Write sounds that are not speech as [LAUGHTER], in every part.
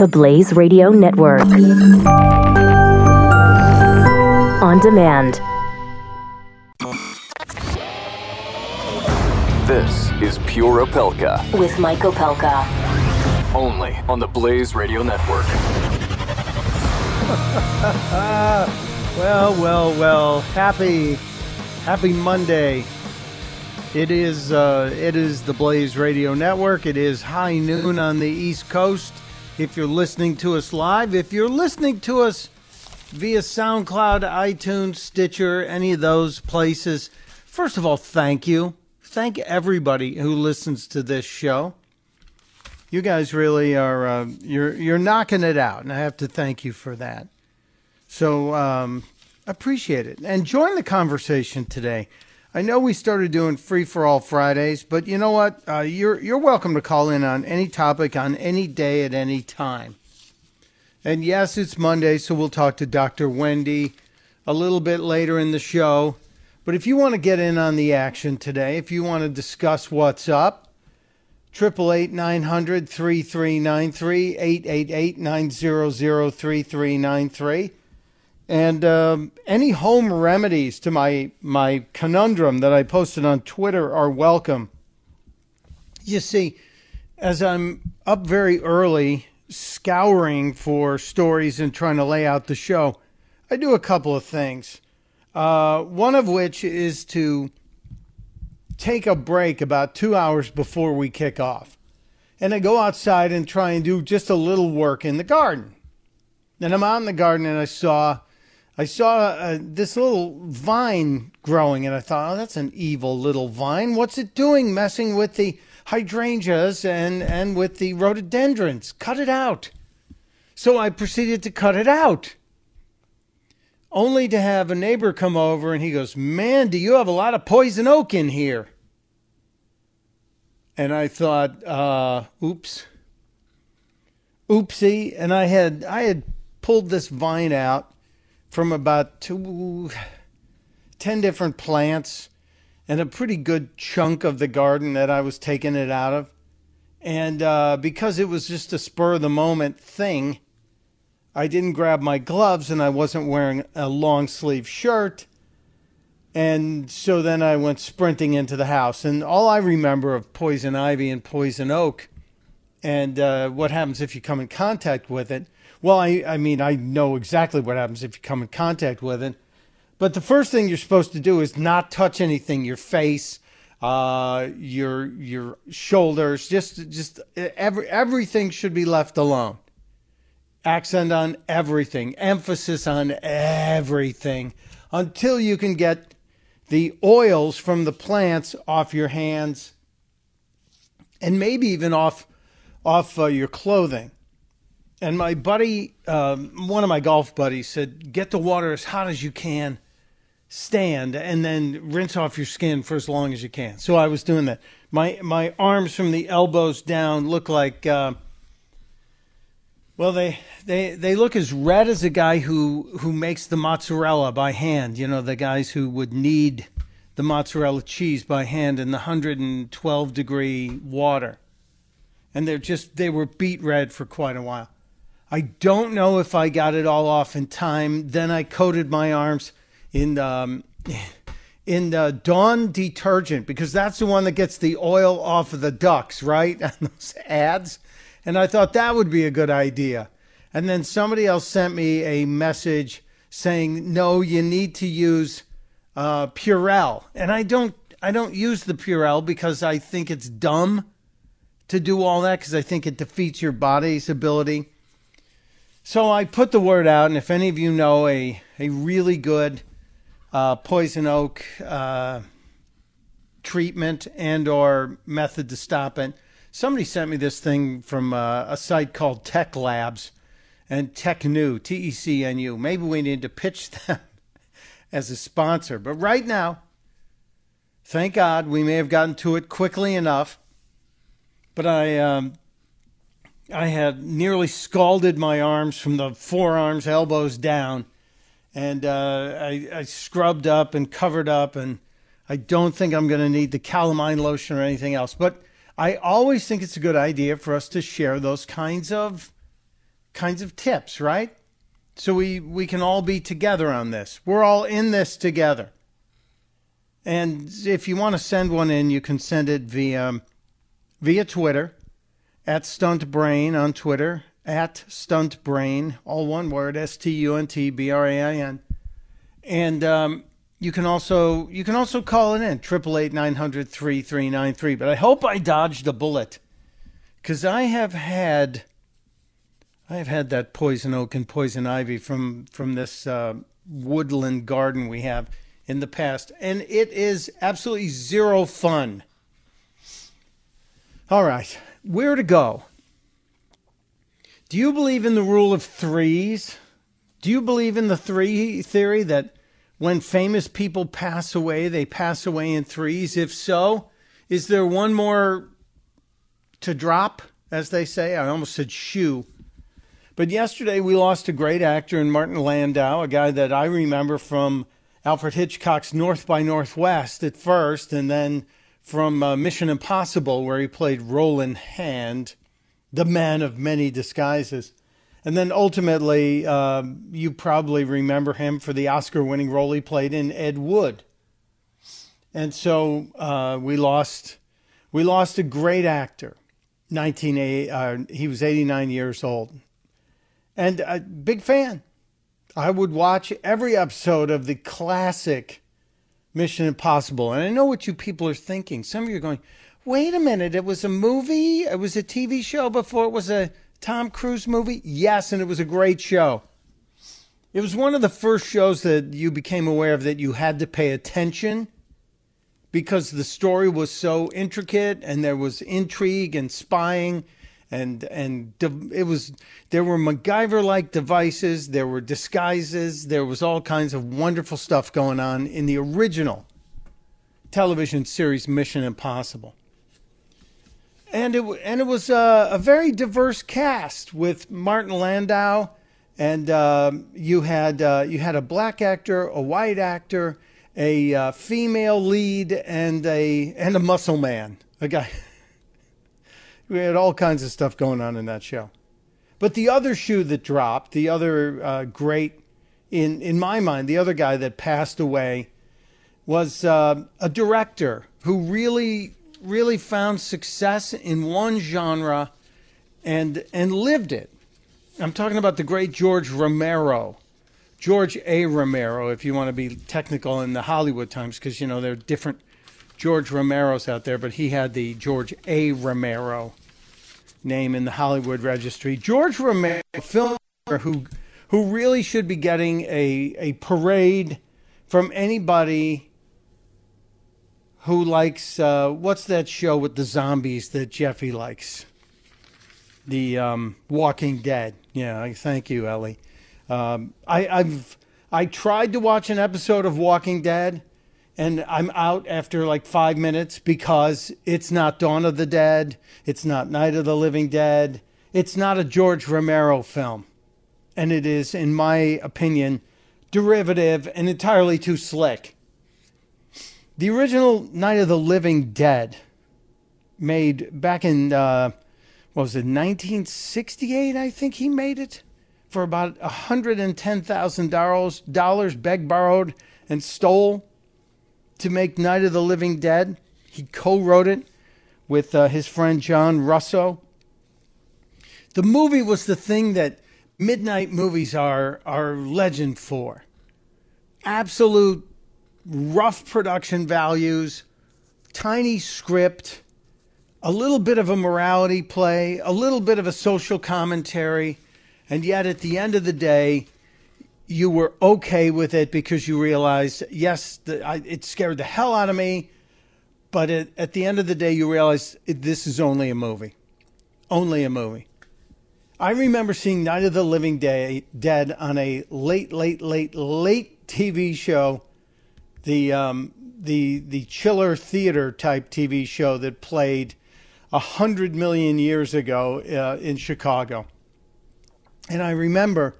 The Blaze Radio Network. On demand. This is Pure Opelka, With Mike Opelka. only on the Blaze Radio Network. [LAUGHS] Well, well, well. Happy, happy Monday. It is, uh, it is the Blaze Radio Network. It is high noon on the East Coast. If you're listening to us live, if you're listening to us via SoundCloud, iTunes, Stitcher, any of those places, first of all, thank you. Thank everybody who listens to this show. You guys really are, uh, you're, you're knocking it out, and I have to thank you for that. So um, appreciate it and join the conversation today. I know we started doing free for all Fridays, but you know what? Uh, you're you're welcome to call in on any topic on any day at any time. And yes, it's Monday, so we'll talk to Dr. Wendy a little bit later in the show. But if you want to get in on the action today, if you want to discuss what's up, 888 900 3393 888 900 3393 and um, any home remedies to my my conundrum that I posted on Twitter are welcome. You see, as I'm up very early scouring for stories and trying to lay out the show, I do a couple of things. Uh, one of which is to take a break about two hours before we kick off. And I go outside and try and do just a little work in the garden. And I'm out in the garden and I saw I saw uh, this little vine growing and I thought, "Oh, that's an evil little vine. What's it doing messing with the hydrangeas and and with the rhododendrons? Cut it out." So I proceeded to cut it out only to have a neighbor come over and he goes, Man, do you have a lot of poison oak in here? And I thought, uh, oops. Oopsie. And I had I had pulled this vine out from about two ten different plants and a pretty good chunk of the garden that I was taking it out of. And uh, because it was just a spur of the moment thing, I didn't grab my gloves and I wasn't wearing a long sleeve shirt. And so then I went sprinting into the house. And all I remember of poison ivy and poison oak and uh, what happens if you come in contact with it. Well, I, I mean, I know exactly what happens if you come in contact with it. But the first thing you're supposed to do is not touch anything your face, uh, your your shoulders, just just every, everything should be left alone accent on everything, emphasis on everything until you can get the oils from the plants off your hands and maybe even off off uh, your clothing. And my buddy, um, one of my golf buddies, said, "Get the water as hot as you can, stand, and then rinse off your skin for as long as you can." So I was doing that. My my arms from the elbows down look like. Uh, well, they, they they look as red as a guy who who makes the mozzarella by hand. You know, the guys who would knead the mozzarella cheese by hand in the 112 degree water. And they're just they were beet red for quite a while. I don't know if I got it all off in time. Then I coated my arms in um, in the Dawn detergent because that's the one that gets the oil off of the ducks, right? [LAUGHS] On those ads. And I thought that would be a good idea. And then somebody else sent me a message saying, "No, you need to use uh, Purell." And I don't, I don't use the Purell because I think it's dumb to do all that because I think it defeats your body's ability. So I put the word out, and if any of you know a a really good uh, poison oak uh, treatment and or method to stop it somebody sent me this thing from uh, a site called Tec Labs and Tecnu, T E C N U. Maybe we need to pitch [LAUGHS] them as a sponsor. But right now, thank God we may have gotten to it quickly enough. But I, um, I had nearly scalded my arms from the forearms, elbows down, and uh, I, I scrubbed up and covered up, and I don't think I'm going to need the calamine lotion or anything else. But I always think it's a good idea for us to share those kinds of kinds of tips, right? So we, we can all be together on this. We're all in this together. And if you want to send one in, you can send it via via Twitter at Stuntbrain on Twitter at Stuntbrain, all one word, S T U N T B R A I N, and um, you can also you can also call it in triple eight nine hundred three three nine three. But I hope I dodged a bullet because I have had I have had that poison oak and poison ivy from from this uh, woodland garden we have in the past, and it is absolutely zero fun. All right, where to go? Do you believe in the rule of threes? Do you believe in the three theory that when famous people pass away, they pass away in threes? If so, is there one more to drop, as they say? I almost said shoe. But yesterday we lost a great actor in Martin Landau, a guy that I remember from Alfred Hitchcock's North by Northwest at first, and then from uh, Mission Impossible, where he played Rollin Hand, the man of many disguises. And then ultimately, uh, you probably remember him for the Oscar winning role he played in Ed Wood. And so uh, we lost we lost a great actor. 1980, uh, he was 89 years old. And a big fan. I would watch every episode of the classic Mission Impossible. And I know what you people are thinking. Some of you are going, wait a minute, it was a movie? It was a TV show before it was a Tom Cruise movie? Yes, and it was a great show. It was one of the first shows that you became aware of that you had to pay attention because the story was so intricate and there was intrigue and spying and and it was there were MacGyver like devices, there were disguises, there was all kinds of wonderful stuff going on in the original television series Mission Impossible. And it and it was a, a very diverse cast with Martin Landau, and uh, you had uh, you had a black actor, a white actor, a uh, female lead, and a and a muscle man, a guy. [LAUGHS] we had all kinds of stuff going on in that show. But the other shoe that dropped, the other uh, great, in in my mind, the other guy that passed away was uh, a director who really really found success in one genre and and lived it. I'm talking about the great George Romero. George A. Romero, if you want to be technical in the Hollywood times, because you know there are different George Romeros out there, but he had the George A. Romero name in the Hollywood registry. George Romero, a filmmaker who who really should be getting a, a parade from anybody who likes uh, what's that show with the zombies that Jeffy likes? The um, Walking Dead. Yeah, thank you, Ellie. Um, I, I've I tried to watch an episode of Walking Dead and I'm out after like five minutes because it's not Dawn of the Dead, it's not Night of the Living Dead, it's not a George Romero film. And it is, in my opinion, derivative and entirely too slick. The original Night of the Living Dead, made back in, uh, what was it, 1968, I think he made it, for about $110,000, begged, borrowed, and stole to make Night of the Living Dead. He co wrote it with uh, his friend John Russo. The movie was the thing that midnight movies are, are legend for. Absolute rough production values, tiny script, a little bit of a morality play, a little bit of a social commentary, and yet at the end of the day, you were okay with it because you realized, yes, the, I, it scared the hell out of me, but it, at the end of the day, you realize it, this is only a movie. Only a movie. I remember seeing Night of the Living Day, Dead on a late, late, late, late TV show, the um, the the chiller theater type TV show that played a hundred million years ago uh, in Chicago. And I remember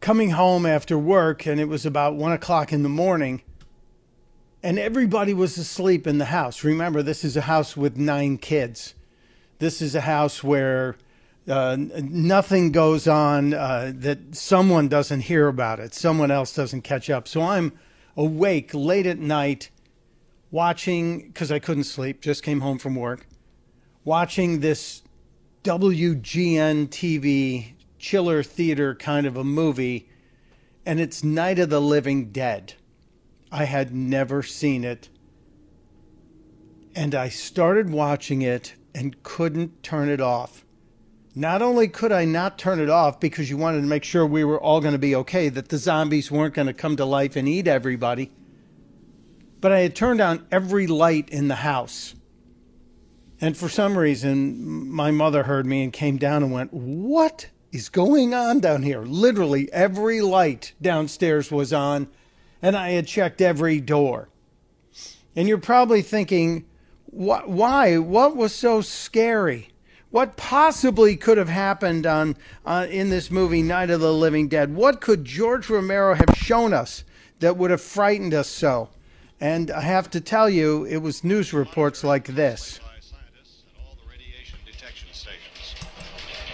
coming home after work, and it was about one o'clock in the morning, and everybody was asleep in the house. Remember, this is a house with nine kids. This is a house where Uh, nothing goes on uh, that someone doesn't hear about it, someone else doesn't catch up. So I'm awake late at night watching, because I couldn't sleep, just came home from work, watching this WGN TV chiller theater kind of a movie, and it's Night of the Living Dead. I had never seen it. And I started watching it and couldn't turn it off. Not only could I not turn it off because you wanted to make sure we were all going to be okay, that the zombies weren't going to come to life and eat everybody, but I had turned on every light in the house. And for some reason, my mother heard me and came down and went, What is going on down here? Literally, every light downstairs was on, and I had checked every door. And you're probably thinking, Why? What was so scary? What possibly could have happened on uh, in this movie, Night of the Living Dead? What could George Romero have shown us that would have frightened us so? And I have to tell you, it was news reports like this.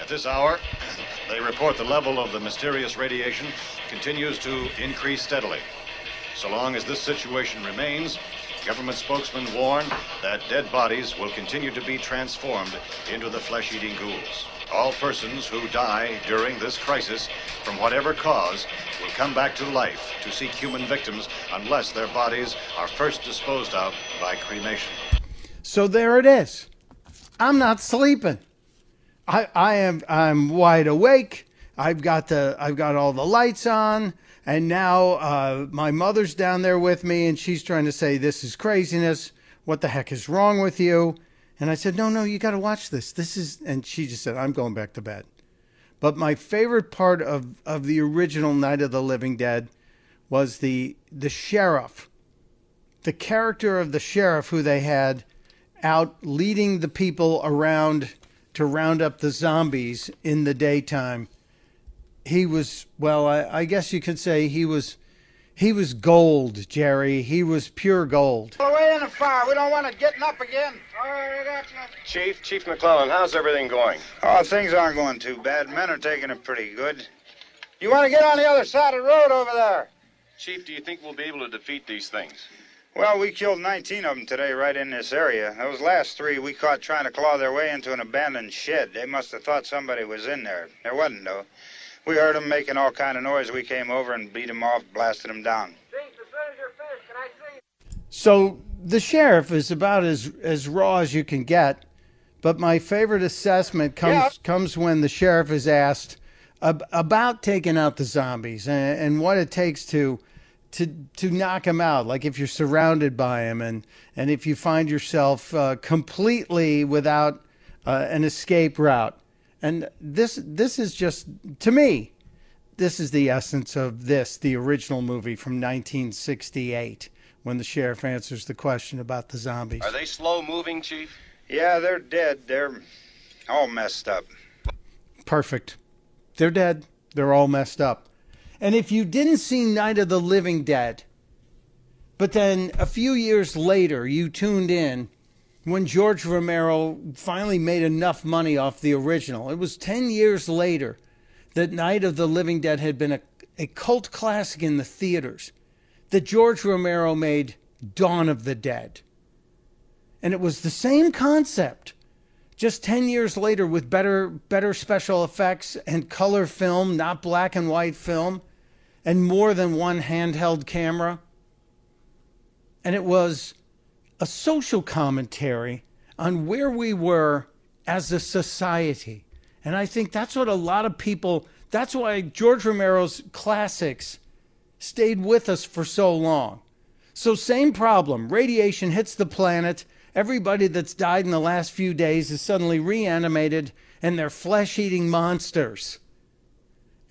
At this hour, they report the level of the mysterious radiation continues to increase steadily. So long as this situation remains, Government spokesmen warn that dead bodies will continue to be transformed into the flesh eating ghouls. All persons who die during this crisis, from whatever cause, will come back to life to seek human victims unless their bodies are first disposed of by cremation. So there it is. I'm not sleeping. I, I am I'm wide awake. I've got the I've got all the lights on. And now uh, my mother's down there with me, and she's trying to say, This is craziness. What the heck is wrong with you? And I said, No, no, you got to watch this. This is, and she just said, I'm going back to bed. But my favorite part of, of the original Night of the Living Dead was the the sheriff, the character of the sheriff who they had out leading the people around to round up the zombies in the daytime. He was well I, I, guess you could say he was he was gold jerry. He was pure gold. Away in the fire. We don't want it getting up again. Chief chief McClelland how's everything going? Oh things aren't going too bad. Men are taking it pretty good. You want to get on the other side of the road over there? Chief do you think we'll be able to defeat these things well, we killed 19 of them today right in this area. Those last three we caught trying to claw their way into an abandoned shed. They must have thought somebody was in there. There wasn't, though. We heard them making all kind of noise. We came over and beat them off, blasted them down. So the sheriff is about as as raw as you can get, but my favorite assessment comes yeah. comes when the sheriff is asked ab- about taking out the zombies and, and, what it takes to to to knock them out. Like if you're surrounded by them and and if you find yourself uh, completely without uh, an escape route. And this this is just to me, this is the essence of this, the original movie from 1968, when the sheriff answers the question about the zombies. Are they slow moving, Chief? Yeah, they're dead. They're all messed up. Perfect. They're dead. They're all messed up. And if you didn't see Night of the Living Dead, but then a few years later you tuned in when George Romero finally made enough money off the original. It was 10 years later that Night of the Living Dead had been a, a cult classic in the theaters, that George Romero made Dawn of the Dead. And it was the same concept, just 10 years later with better, better special effects and color film, not black and white film, and more than one handheld camera. And it was a social commentary on where we were as a society. And I think that's what a lot of people, that's why George Romero's classics stayed with us for so long. So, same problem radiation hits the planet. Everybody that's died in the last few days is suddenly reanimated and they're flesh eating monsters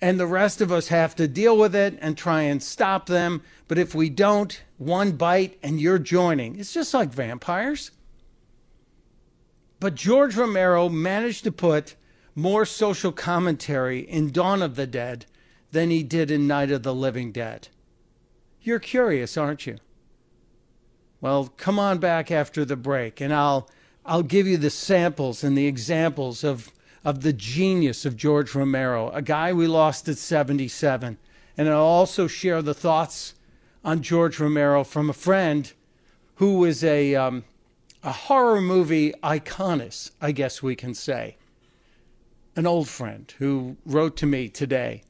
and the rest of us have to deal with it and try and stop them. But if we don't, one bite and you're joining. It's just like vampires. But George Romero managed to put more social commentary in Dawn of the Dead than he did in Night of the Living Dead. You're curious, aren't you? Well, come on back after the break and I'll I'll give you the samples and the examples of of the genius of George Romero, a guy we lost at 77. And I'll also share the thoughts on George Romero from a friend who is a, um, a horror movie iconist, I guess we can say. An old friend who wrote to me today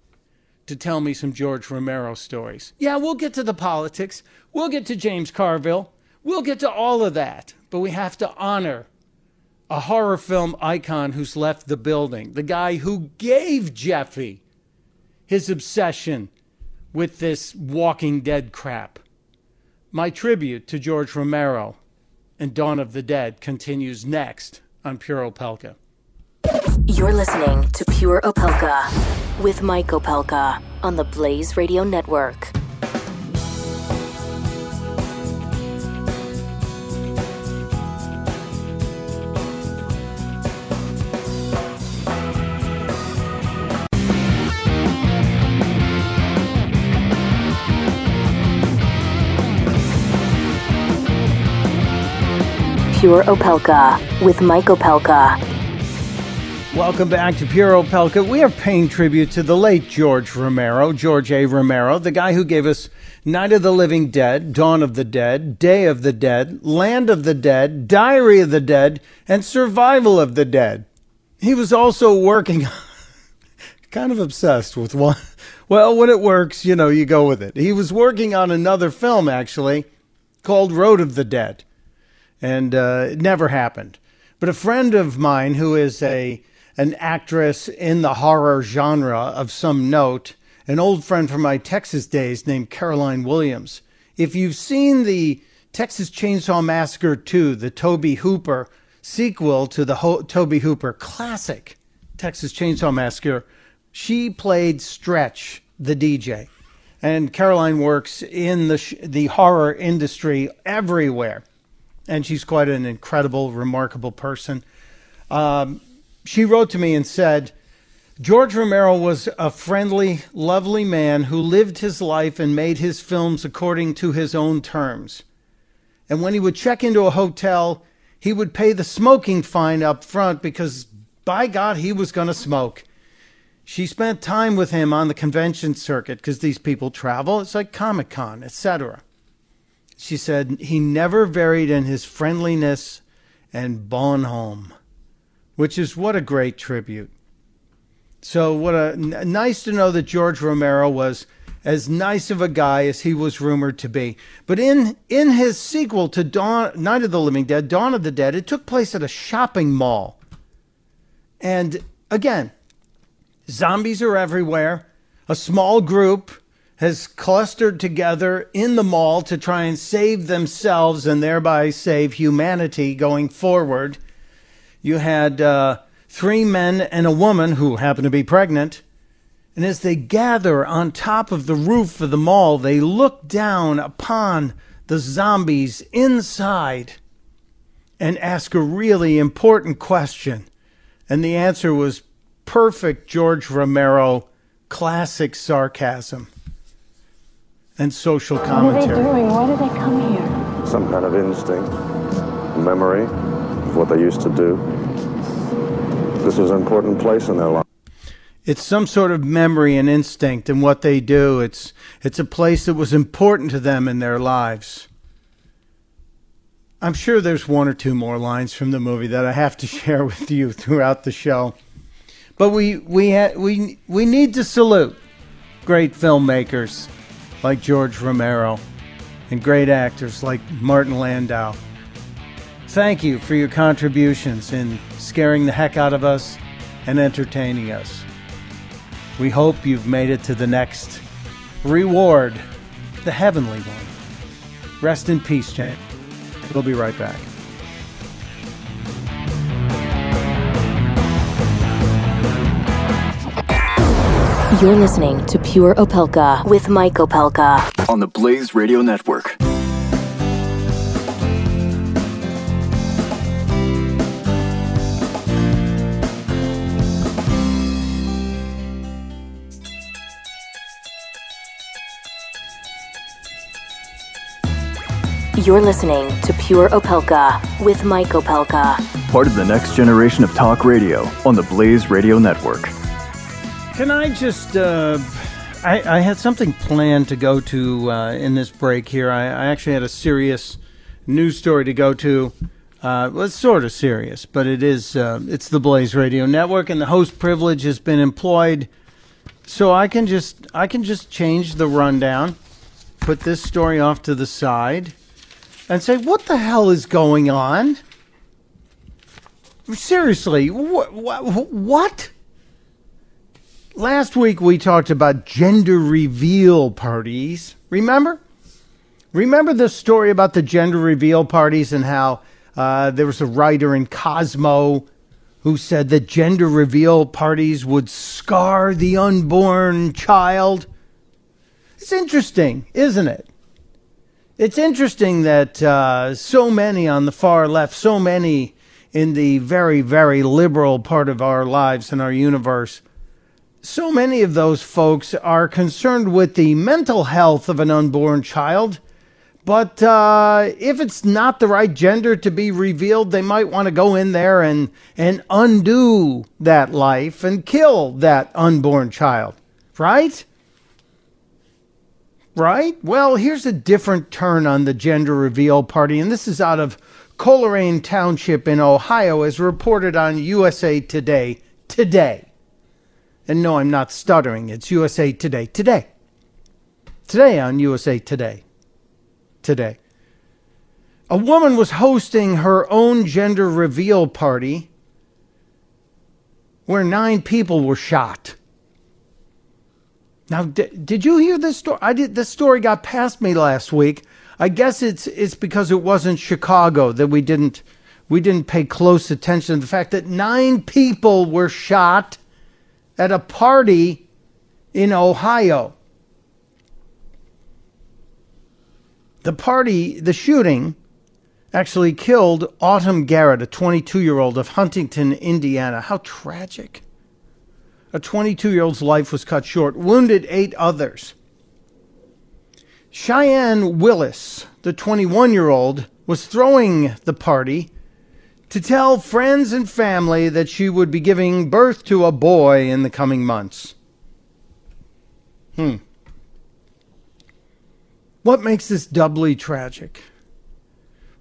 to tell me some George Romero stories. Yeah, we'll get to the politics. We'll get to James Carville. We'll get to all of that. But we have to honor a horror film icon who's left the building, the guy who gave Jeffy his obsession with this Walking Dead crap. My tribute to George Romero and Dawn of the Dead continues next on Pure Opelka. You're listening to Pure Opelka with Mike Opelka on the Blaze Radio Network. Pure Opelka with Mike Opelka. Welcome back to Pure Opelka. We are paying tribute to the late George Romero, George A. Romero, the guy who gave us Night of the Living Dead, Dawn of the Dead, Day of the Dead, Land of the Dead, Diary of the Dead, and Survival of the Dead. He was also working, [LAUGHS] kind of obsessed with one. Well, when it works, you know, you go with it. He was working on another film, actually, called Road of the Dead and uh, it never happened. But a friend of mine who is a an actress in the horror genre of some note, an old friend from my Texas days named Caroline Williams. If you've seen the Texas Chainsaw Massacre 2, the Toby Hooper sequel to the Ho- Tobe Hooper classic Texas Chainsaw Massacre, she played Stretch, the DJ. And Caroline works in the sh- the horror industry everywhere and she's quite an incredible, remarkable person. Um, she wrote to me and said, George Romero was a friendly, lovely man who lived his life and made his films according to his own terms. And when he would check into a hotel, he would pay the smoking fine up front because, by God, he was going to smoke. She spent time with him on the convention circuit because these people travel. It's like Comic Con, etc she said he never varied in his friendliness and bonhomie, which is what a great tribute. So what a n- nice to know that George Romero was as nice of a guy as he was rumored to be. But in in his sequel to Dawn, Night of the Living Dead, Dawn of the Dead, it took place at a shopping mall. And again, zombies are everywhere. A small group has clustered together in the mall to try and save themselves and thereby save humanity going forward. You had uh, three men and a woman who happened to be pregnant. And as they gather on top of the roof of the mall, they look down upon the zombies inside and ask a really important question. And the answer was perfect George Romero classic sarcasm and social commentary. What are they doing? Why did they come here? Some kind of instinct, memory of what they used to do. This was an important place in their life. It's some sort of memory and instinct in what they do. It's it's a place that was important to them in their lives. I'm sure there's one or two more lines from the movie that I have to [LAUGHS] share with you throughout the show. But we we ha- we we need to salute great filmmakers like George Romero and great actors like Martin Landau. Thank you for your contributions in scaring the heck out of us and entertaining us. We hope you've made it to the next reward, the heavenly one. Rest in peace, Jane. We'll be right back. You're listening to Pure Opelka with Mike Opelka. on the Blaze Radio Network. You're listening to Pure Opelka with Mike Opelka. part of the next generation of talk radio on the Blaze Radio Network. Can I just? Uh, I, I, had something planned to go to uh, in this break here. I, I, actually had a serious news story to go to. Uh, well, it's sort of serious, but it is. Uh, it's the Blaze Radio Network, and the host privilege has been employed, so I can just I can just change the rundown, put this story off to the side, and say, "What the hell is going on?" Seriously, what? What? Last week we talked about gender reveal parties. Remember? Remember the story about the gender reveal parties and how uh, there was a writer in Cosmo who said that gender reveal parties would scar the unborn child? It's interesting, isn't it? It's interesting that uh, so many on the far left, so many in the very, very liberal part of our lives and our universe. So many of those folks are concerned with the mental health of an unborn child. But uh, if it's not the right gender to be revealed, they might want to go in there and, and undo that life and kill that unborn child. Right? Right? Well, here's a different turn on the gender reveal party, and this is out of Colerain Township in Ohio, as reported on USA Today today. And no, I'm not stuttering. It's USA Today today. Today on USA Today. Today. A woman was hosting her own gender reveal party where nine people were shot. Now, did, did you hear this story? I did. This story got past me last week. I guess it's it's because it wasn't Chicago that we didn't we didn't pay close attention to the fact that nine people were shot at a party in Ohio. The party, the shooting, actually killed Autumn Garrett, a 22 year old of Huntington, Indiana. How tragic. A 22 year old's life was cut short, wounded eight others. Cheyenne Willis, the 21 year old, was throwing the party to tell friends and family that she would be giving birth to a boy in the coming months. Hmm. What makes this doubly tragic?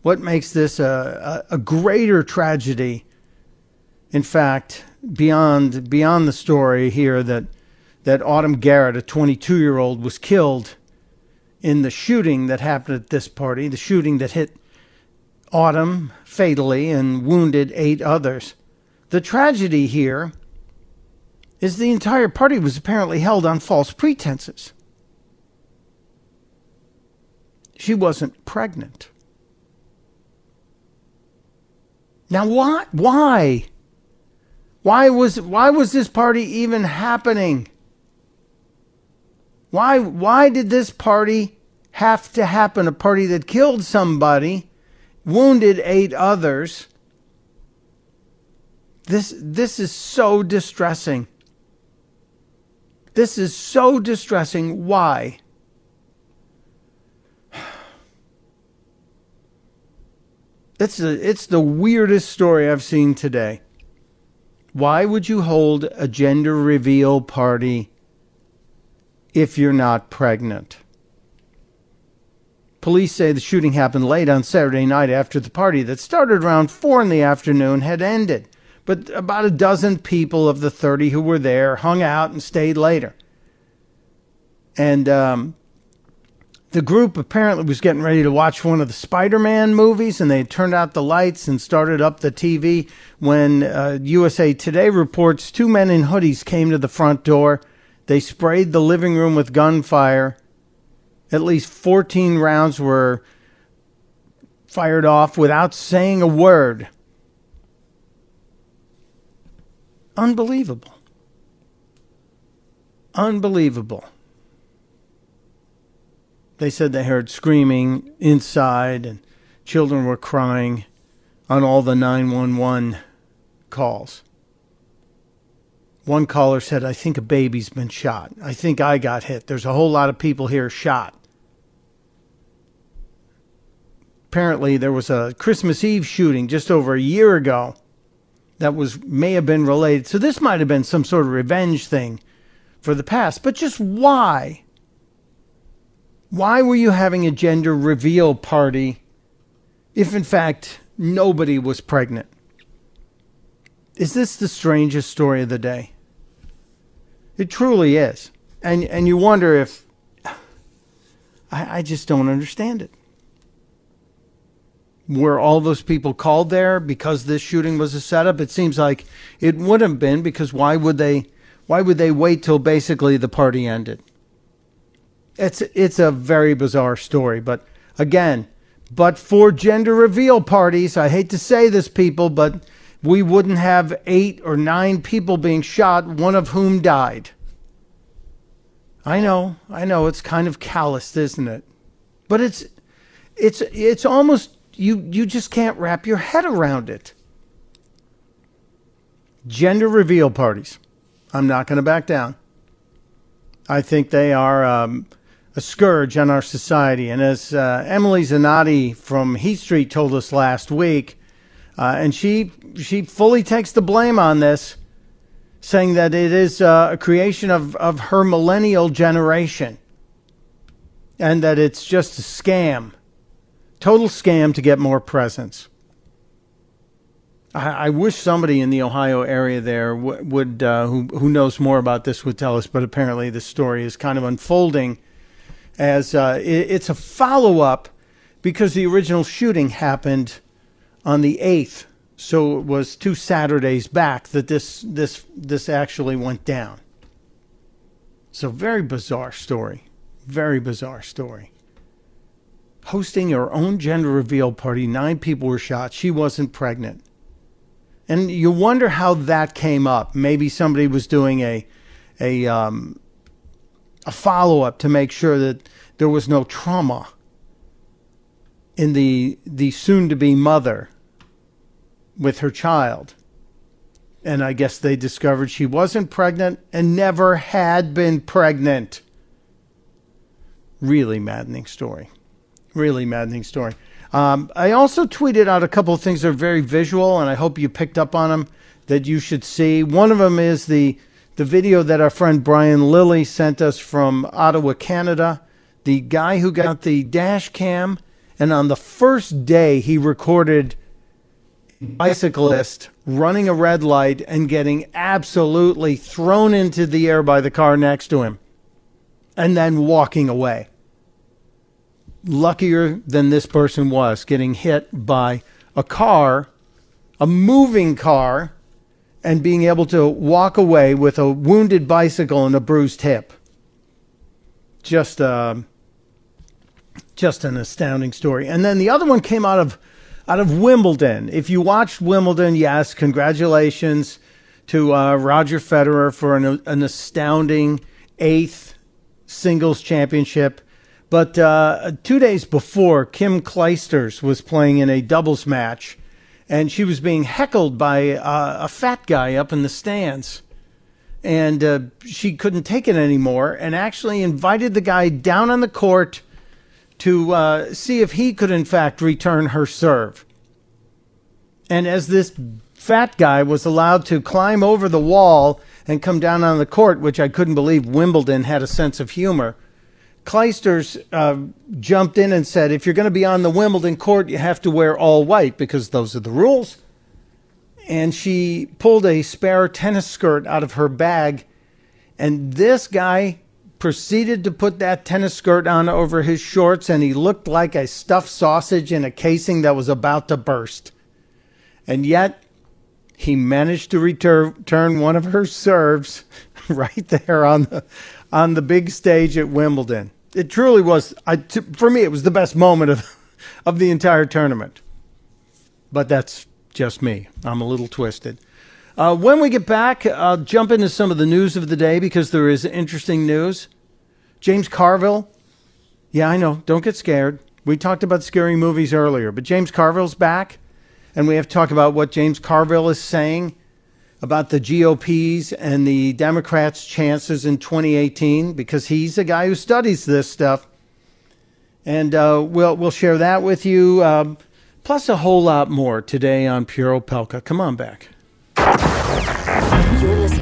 What makes this a, a, a greater tragedy? In fact, beyond beyond the story here that that Autumn Garrett, a 22 year old, was killed in the shooting that happened at this party, the shooting that hit Autumn fatally and wounded eight others. The tragedy here is the entire party was apparently held on false pretenses. She wasn't pregnant. Now why why why was why was this party even happening? Why why did this party have to happen? A party that killed somebody, wounded eight others. This this is so distressing. This is so distressing. Why? [SIGHS] It's a, it's the weirdest story I've seen today. Why would you hold a gender reveal party if you're not pregnant. Police say the shooting happened late on Saturday night after the party that started around 4 in the afternoon had ended. But about a dozen people of the 30 who were there hung out and stayed later. And um, the group apparently was getting ready to watch one of the Spider Man movies, and they turned out the lights and started up the TV when uh, USA Today reports two men in hoodies came to the front door they sprayed the living room with gunfire. At least 14 rounds were fired off without saying a word. Unbelievable. Unbelievable. They said they heard screaming inside and children were crying on all the 911 calls. One caller said, I think a baby's been shot. I think I got hit. There's a whole lot of people here shot. apparently there was a Christmas Eve shooting just over a year ago that was may have been related. So this might have been some sort of revenge thing for the past. But just why? Why were you having a gender reveal party if in fact nobody was pregnant? Is this the strangest story of the day? It truly is. And and you wonder if I, I just don't understand it. Were all those people called there because this shooting was a setup? It seems like it would have been because why would they why would they wait till basically the party ended? It's it's a very bizarre story, but again, but for gender reveal parties, I hate to say this people, but we wouldn't have 8 or 9 people being shot, one of whom died. I know, I know it's kind of calloused, isn't it? But it's it's it's almost you you just can't wrap your head around it. Gender reveal parties. I'm not going to back down. I think they are um, a scourge on our society. And as uh, Emily Zanotti from Heat Street told us last week, uh, and she she fully takes the blame on this, saying that it is uh, a creation of, of her millennial generation, and that it's just a scam, total scam to get more presents. I, I wish somebody in the Ohio area there w- would uh, who who knows more about this would tell us. But apparently, the story is kind of unfolding as uh, it, it's a follow up because the original shooting happened on the eighth, so it was two Saturdays back that this this this actually went down. So very bizarre story, very bizarre story. Hosting her own gender reveal party, nine people were shot. She wasn't pregnant. And you wonder how that came up. Maybe somebody was doing a a um, a follow up to make sure that there was no trauma in the the soon to be mother with her child. And I guess they discovered she wasn't pregnant and never had been pregnant. Really maddening story. Really maddening story. Um, I also tweeted out a couple of things that are very visual, and I hope you picked up on them that you should see. One of them is the the video that our friend Brian Lilley sent us from Ottawa, Canada. The guy who got the dash cam, and on the first day he recorded bicyclist running a red light and getting absolutely thrown into the air by the car next to him, and then walking away luckier than this person was getting hit by a car, a moving car, and being able to walk away with a wounded bicycle and a bruised hip. Just, uh, just an astounding story. And then the other one came out of, out of Wimbledon. If you watched Wimbledon, yes, congratulations to uh, Roger Federer for an, an astounding eighth singles championship. But uh, two days before, Kim Clijsters was playing in a doubles match, and she was being heckled by uh, a fat guy up in the stands. And uh, she couldn't take it anymore, and actually invited the guy down on the court to uh, see if he could, in fact, return her serve. And as this fat guy was allowed to climb over the wall and come down on the court, which I couldn't believe Wimbledon had a sense of humor Clijsters uh, jumped in and said, if you're going to be on the Wimbledon court, you have to wear all white because those are the rules. And she pulled a spare tennis skirt out of her bag. And this guy proceeded to put that tennis skirt on over his shorts, and he looked like a stuffed sausage in a casing that was about to burst. And yet, he managed to return one of her serves [LAUGHS] right there on the on the big stage at Wimbledon it truly was. I, t- for me, it was the best moment of [LAUGHS] of the entire tournament. But that's just me. I'm a little twisted. Uh, when we get back, I'll jump into some of the news of the day because there is interesting news. James Carville. Yeah, I know. Don't get scared. We talked about scary movies earlier, but James Carville's back, and we have to talk about what James Carville is saying about the GOP's and the Democrats' chances in 2018 because he's a guy who studies this stuff. and uh, we'll we'll share that with you. Um, plus a whole lot more today on Pure Opelka. Come on back.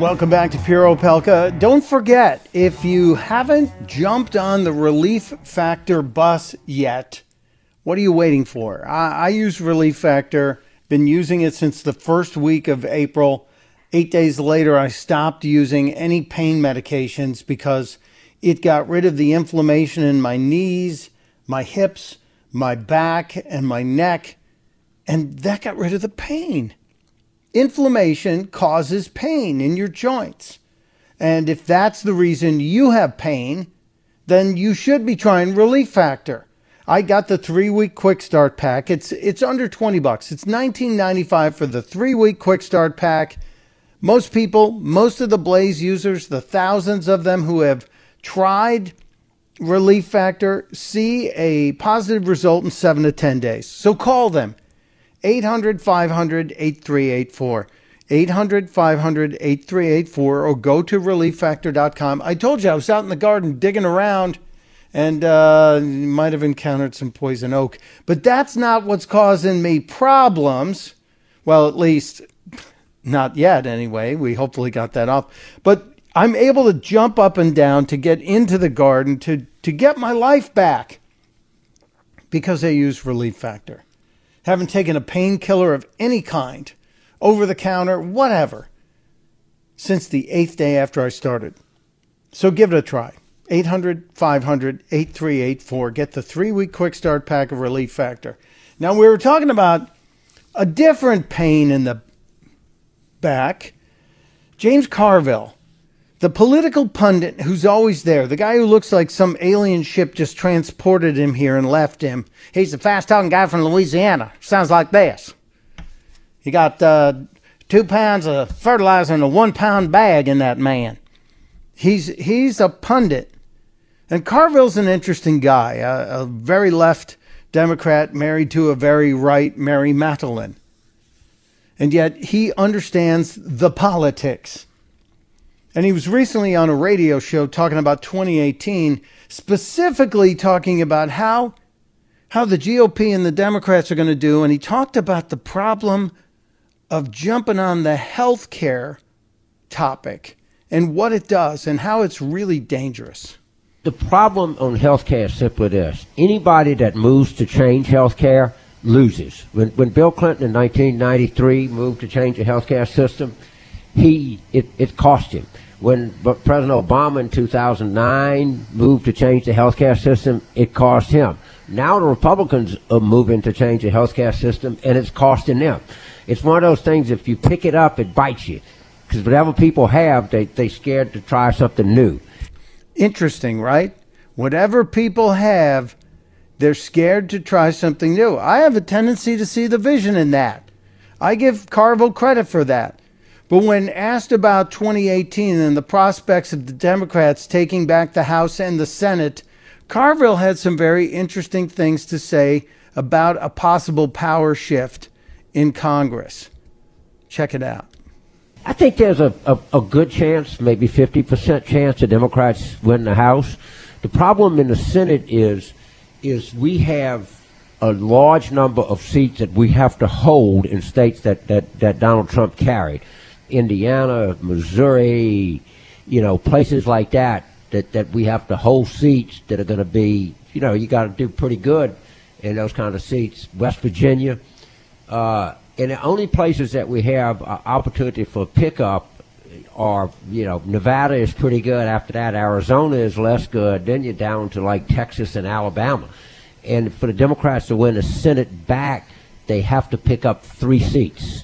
Welcome back to Pure Opelka. Don't forget, if you haven't jumped on the Relief Factor bus yet, what are you waiting for? I, I use Relief Factor, been using it since the first week of April. Eight days later, I stopped using any pain medications because it got rid of the inflammation in my knees, my hips, my back and my neck, and that got rid of the pain. Inflammation causes pain in your joints. And if that's the reason you have pain, then you should be trying Relief Factor. I got the three week quick start pack. It's it's under 20 bucks. It's 19.95 for the three week quick start pack. Most people, most of the Blaze users, the thousands of them who have tried relief factor, see a positive result in seven to 10 days. So call them 800 500 8384. 800 500 8384 or go to relieffactor.com. I told you I was out in the garden digging around and uh, might have encountered some poison oak. But that's not what's causing me problems. Well, at least not yet, anyway. We hopefully got that off. But I'm able to jump up and down to get into the garden to, to get my life back because I use Relief Factor. Haven't taken a painkiller of any kind, over the counter, whatever, since the eighth day after I started. So give it a try. 800 500 8384. Get the three week quick start pack of Relief Factor. Now, we were talking about a different pain in the back. James Carville the political pundit who's always there, the guy who looks like some alien ship just transported him here and left him. He's a fast talking guy from Louisiana. Sounds like this. He got uh, two pounds of fertilizer in a one pound bag in that man. He's, he's a pundit. And Carville's an interesting guy, a, a very left Democrat married to a very right Mary Matalin. And yet he understands the politics and he was recently on a radio show talking about 2018, specifically talking about how how the GOP and the Democrats are going to do and he talked about the problem of jumping on the health care topic and what it does and how it's really dangerous. The problem on health care is simply this. Anybody that moves to change health care loses. When, when Bill Clinton in 1993 moved to change the health care system, he it, it cost him when President Obama in 2009 moved to change the health care system, it cost him. Now the Republicans uh, are moving to change the health care system, and it's costing them. It's one of those things, if you pick it up, it bites you. Because whatever people have, they, they're scared to try something new. Interesting, right? Whatever people have, they're scared to try something new. I have a tendency to see the vision in that. I give Carville credit for that. But when asked about 2018 and the prospects of the Democrats taking back the House and the Senate, Carville had some very interesting things to say about a possible power shift in Congress. Check it out. I think there's a, a, a good chance, maybe 50% chance, the Democrats win the House. The problem in the Senate is, is we have a large number of seats that we have to hold in states that, that, that Donald Trump carried. Indiana, Missouri, you know, places like that, that, that we have to hold seats that are going to be, you know, you got to do pretty good in those kind of seats. West Virginia. Uh, and the only places that we have uh, opportunity for pickup are, you know, Nevada is pretty good. After that, Arizona is less good. Then you're down to like Texas and Alabama. And for the Democrats to win the Senate back, they have to pick up three seats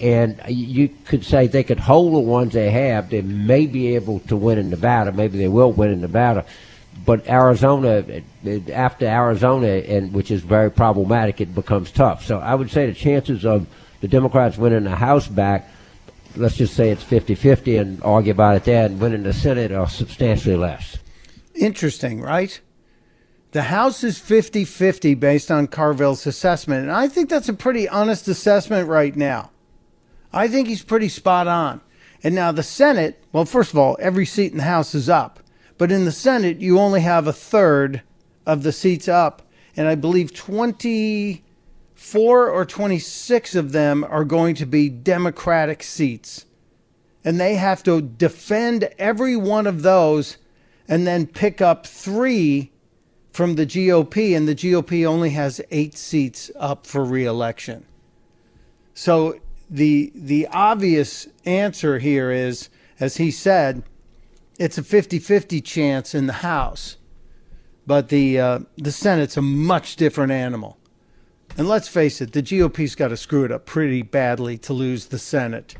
and you could say they could hold the ones they have. They may be able to win in Nevada. Maybe they will win in Nevada. but Arizona, after Arizona, and which is very problematic, it becomes tough. So I would say the chances of the Democrats winning the House back, let's just say it's 50-50 and argue about it there, and winning the Senate are substantially less. Interesting, right? The House is 50 50 based on Carville's assessment. And I think that's a pretty honest assessment right now. I think he's pretty spot on. And now the Senate, well, first of all, every seat in the House is up. But in the Senate, you only have a third of the seats up. And I believe 24 or 26 of them are going to be Democratic seats. And they have to defend every one of those and then pick up three from the GOP, and the GOP only has eight seats up for reelection. So the the obvious answer here is, as he said, it's a 50-50 chance in the House, but the uh, the Senate's a much different animal. And let's face it, the GOP's got to screw it up pretty badly to lose the Senate.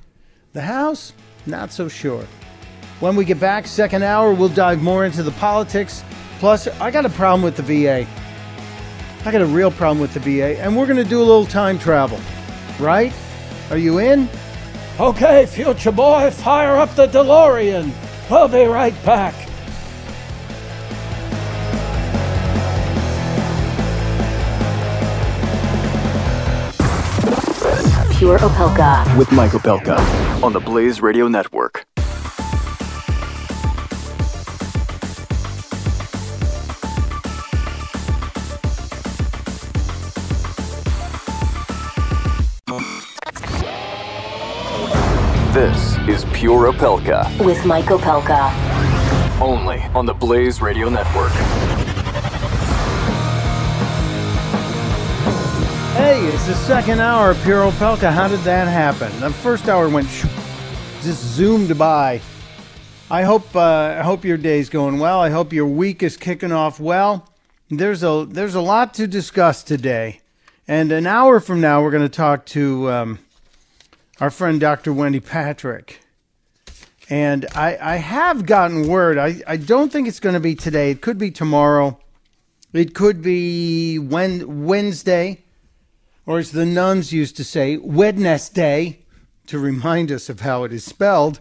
The House, not so sure. When we get back, second hour, we'll dive more into the politics Plus, I got a problem with the VA. I got a real problem with the VA, and we're going to do a little time travel, right? Are you in? Okay, future boy, fire up the DeLorean. We'll be right back. Pure Opelka. With Mike Opelka on the Blaze Radio Network. Is Pure Opelka With Mike Opelka. only on the Blaze Radio Network. Hey, it's the second hour of Pure Opelka. How did that happen? The first hour went shoo- just zoomed by. I hope uh, I hope your day's going well. I hope your week is kicking off well. There's a there's a lot to discuss today, and an hour from now we're going to talk to um, our friend Dr. Wendy Patrick. And I, I have gotten word. I, I don't think it's going to be today. It could be tomorrow. It could be when, Wednesday, or as the nuns used to say, Wednesday, to remind us of how it is spelled.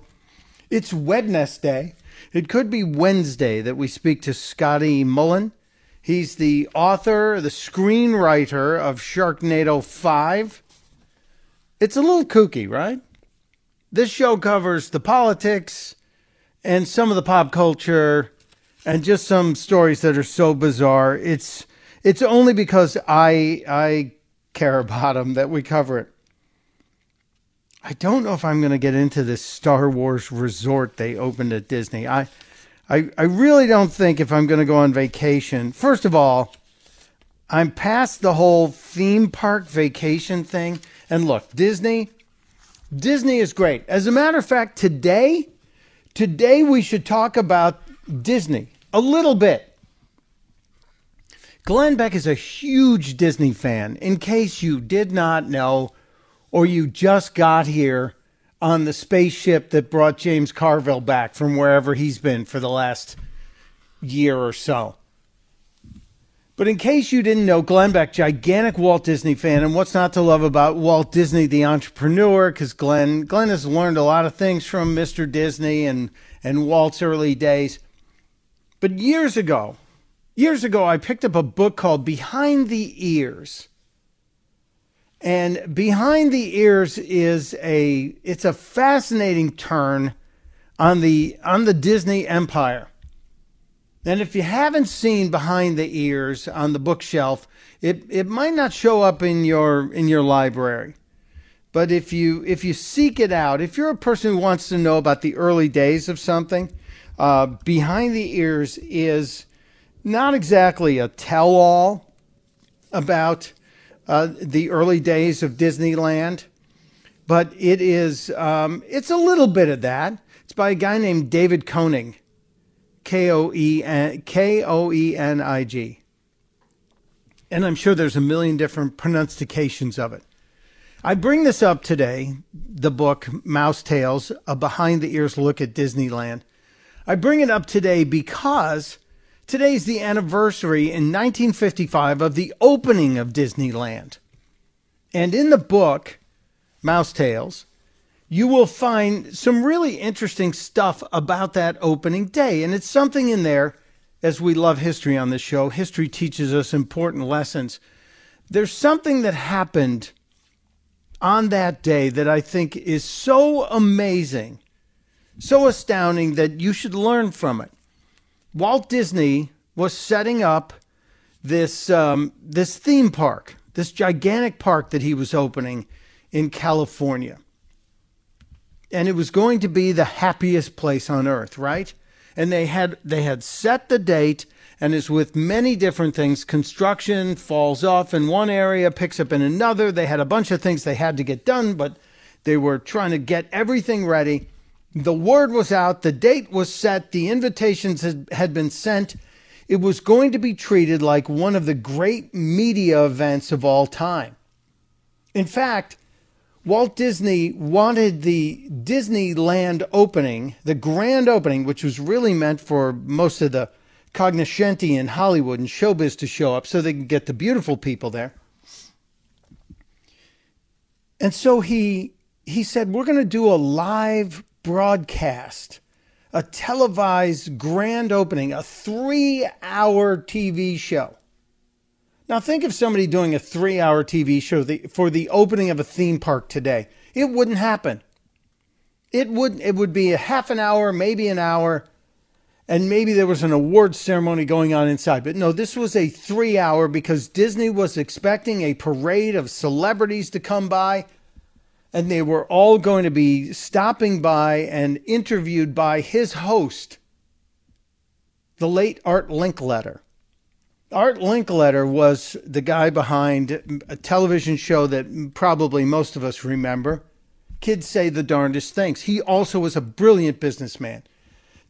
It's Wednesday. It could be Wednesday that we speak to Scotty Mullen. He's the author, the screenwriter of Sharknado 5. It's a little kooky, right? This show covers the politics and some of the pop culture and just some stories that are so bizarre. It's it's only because I I care about them that we cover it. I don't know if I'm going to get into this Star Wars resort they opened at Disney. I I I really don't think if I'm going to go on vacation. First of all, I'm past the whole theme park vacation thing. And look, Disney, Disney is great. As a matter of fact, today, today we should talk about Disney a little bit. Glenn Beck is a huge Disney fan. In case you did not know, or you just got here on the spaceship that brought James Carville back from wherever he's been for the last year or so. But in case you didn't know, Glenn Beck, gigantic Walt Disney fan, and what's not to love about Walt Disney, the entrepreneur? Because Glenn, Glenn has learned a lot of things from Mr. Disney and and Walt's early days. But years ago, years ago, I picked up a book called Behind the Ears. And Behind the Ears is a it's a fascinating turn on the on the Disney empire. And if you haven't seen Behind the Ears on the bookshelf, it, it might not show up in your in your library. But if you if you seek it out, if you're a person who wants to know about the early days of something, uh, Behind the Ears is not exactly a tell-all about uh, the early days of Disneyland, but it is um, it's a little bit of that. It's by a guy named David Koenig. K O E N K O E N I G. And I'm sure there's a million different pronunciations of it. I bring this up today, the book Mouse Tales, a behind the ears look at Disneyland. I bring it up today because Today's the anniversary in 1955 of the opening of Disneyland. And in the book, Mouse Tales, you will find some really interesting stuff about that opening day. And it's something in there, as we love history on this show, history teaches us important lessons. There's something that happened on that day that I think is so amazing, so astounding that you should learn from it. Walt Disney was setting up this um, this theme park, this gigantic park that he was opening in California, and it was going to be the happiest place on earth, right? And they had they had set the date, and as with many different things, construction falls off in one area, picks up in another. They had a bunch of things they had to get done, but they were trying to get everything ready. The word was out, the date was set, the invitations had, had been sent. It was going to be treated like one of the great media events of all time. In fact, Walt Disney wanted the Disneyland opening, the grand opening, which was really meant for most of the cognoscenti in Hollywood and showbiz to show up so they can get the beautiful people there. And so he he said, We're going to do a live broadcast, a televised grand opening, a three hour TV show. Now, think of somebody doing a three hour TV show for the opening of a theme park today. It wouldn't happen. It would, it would be a half an hour, maybe an hour, and maybe there was an awards ceremony going on inside. But no, this was a three hour because Disney was expecting a parade of celebrities to come by and they were all going to be stopping by and interviewed by his host, the late Art Linkletter. Art Linkletter was the guy behind a television show that probably most of us remember. Kids say the darndest things. He also was a brilliant businessman.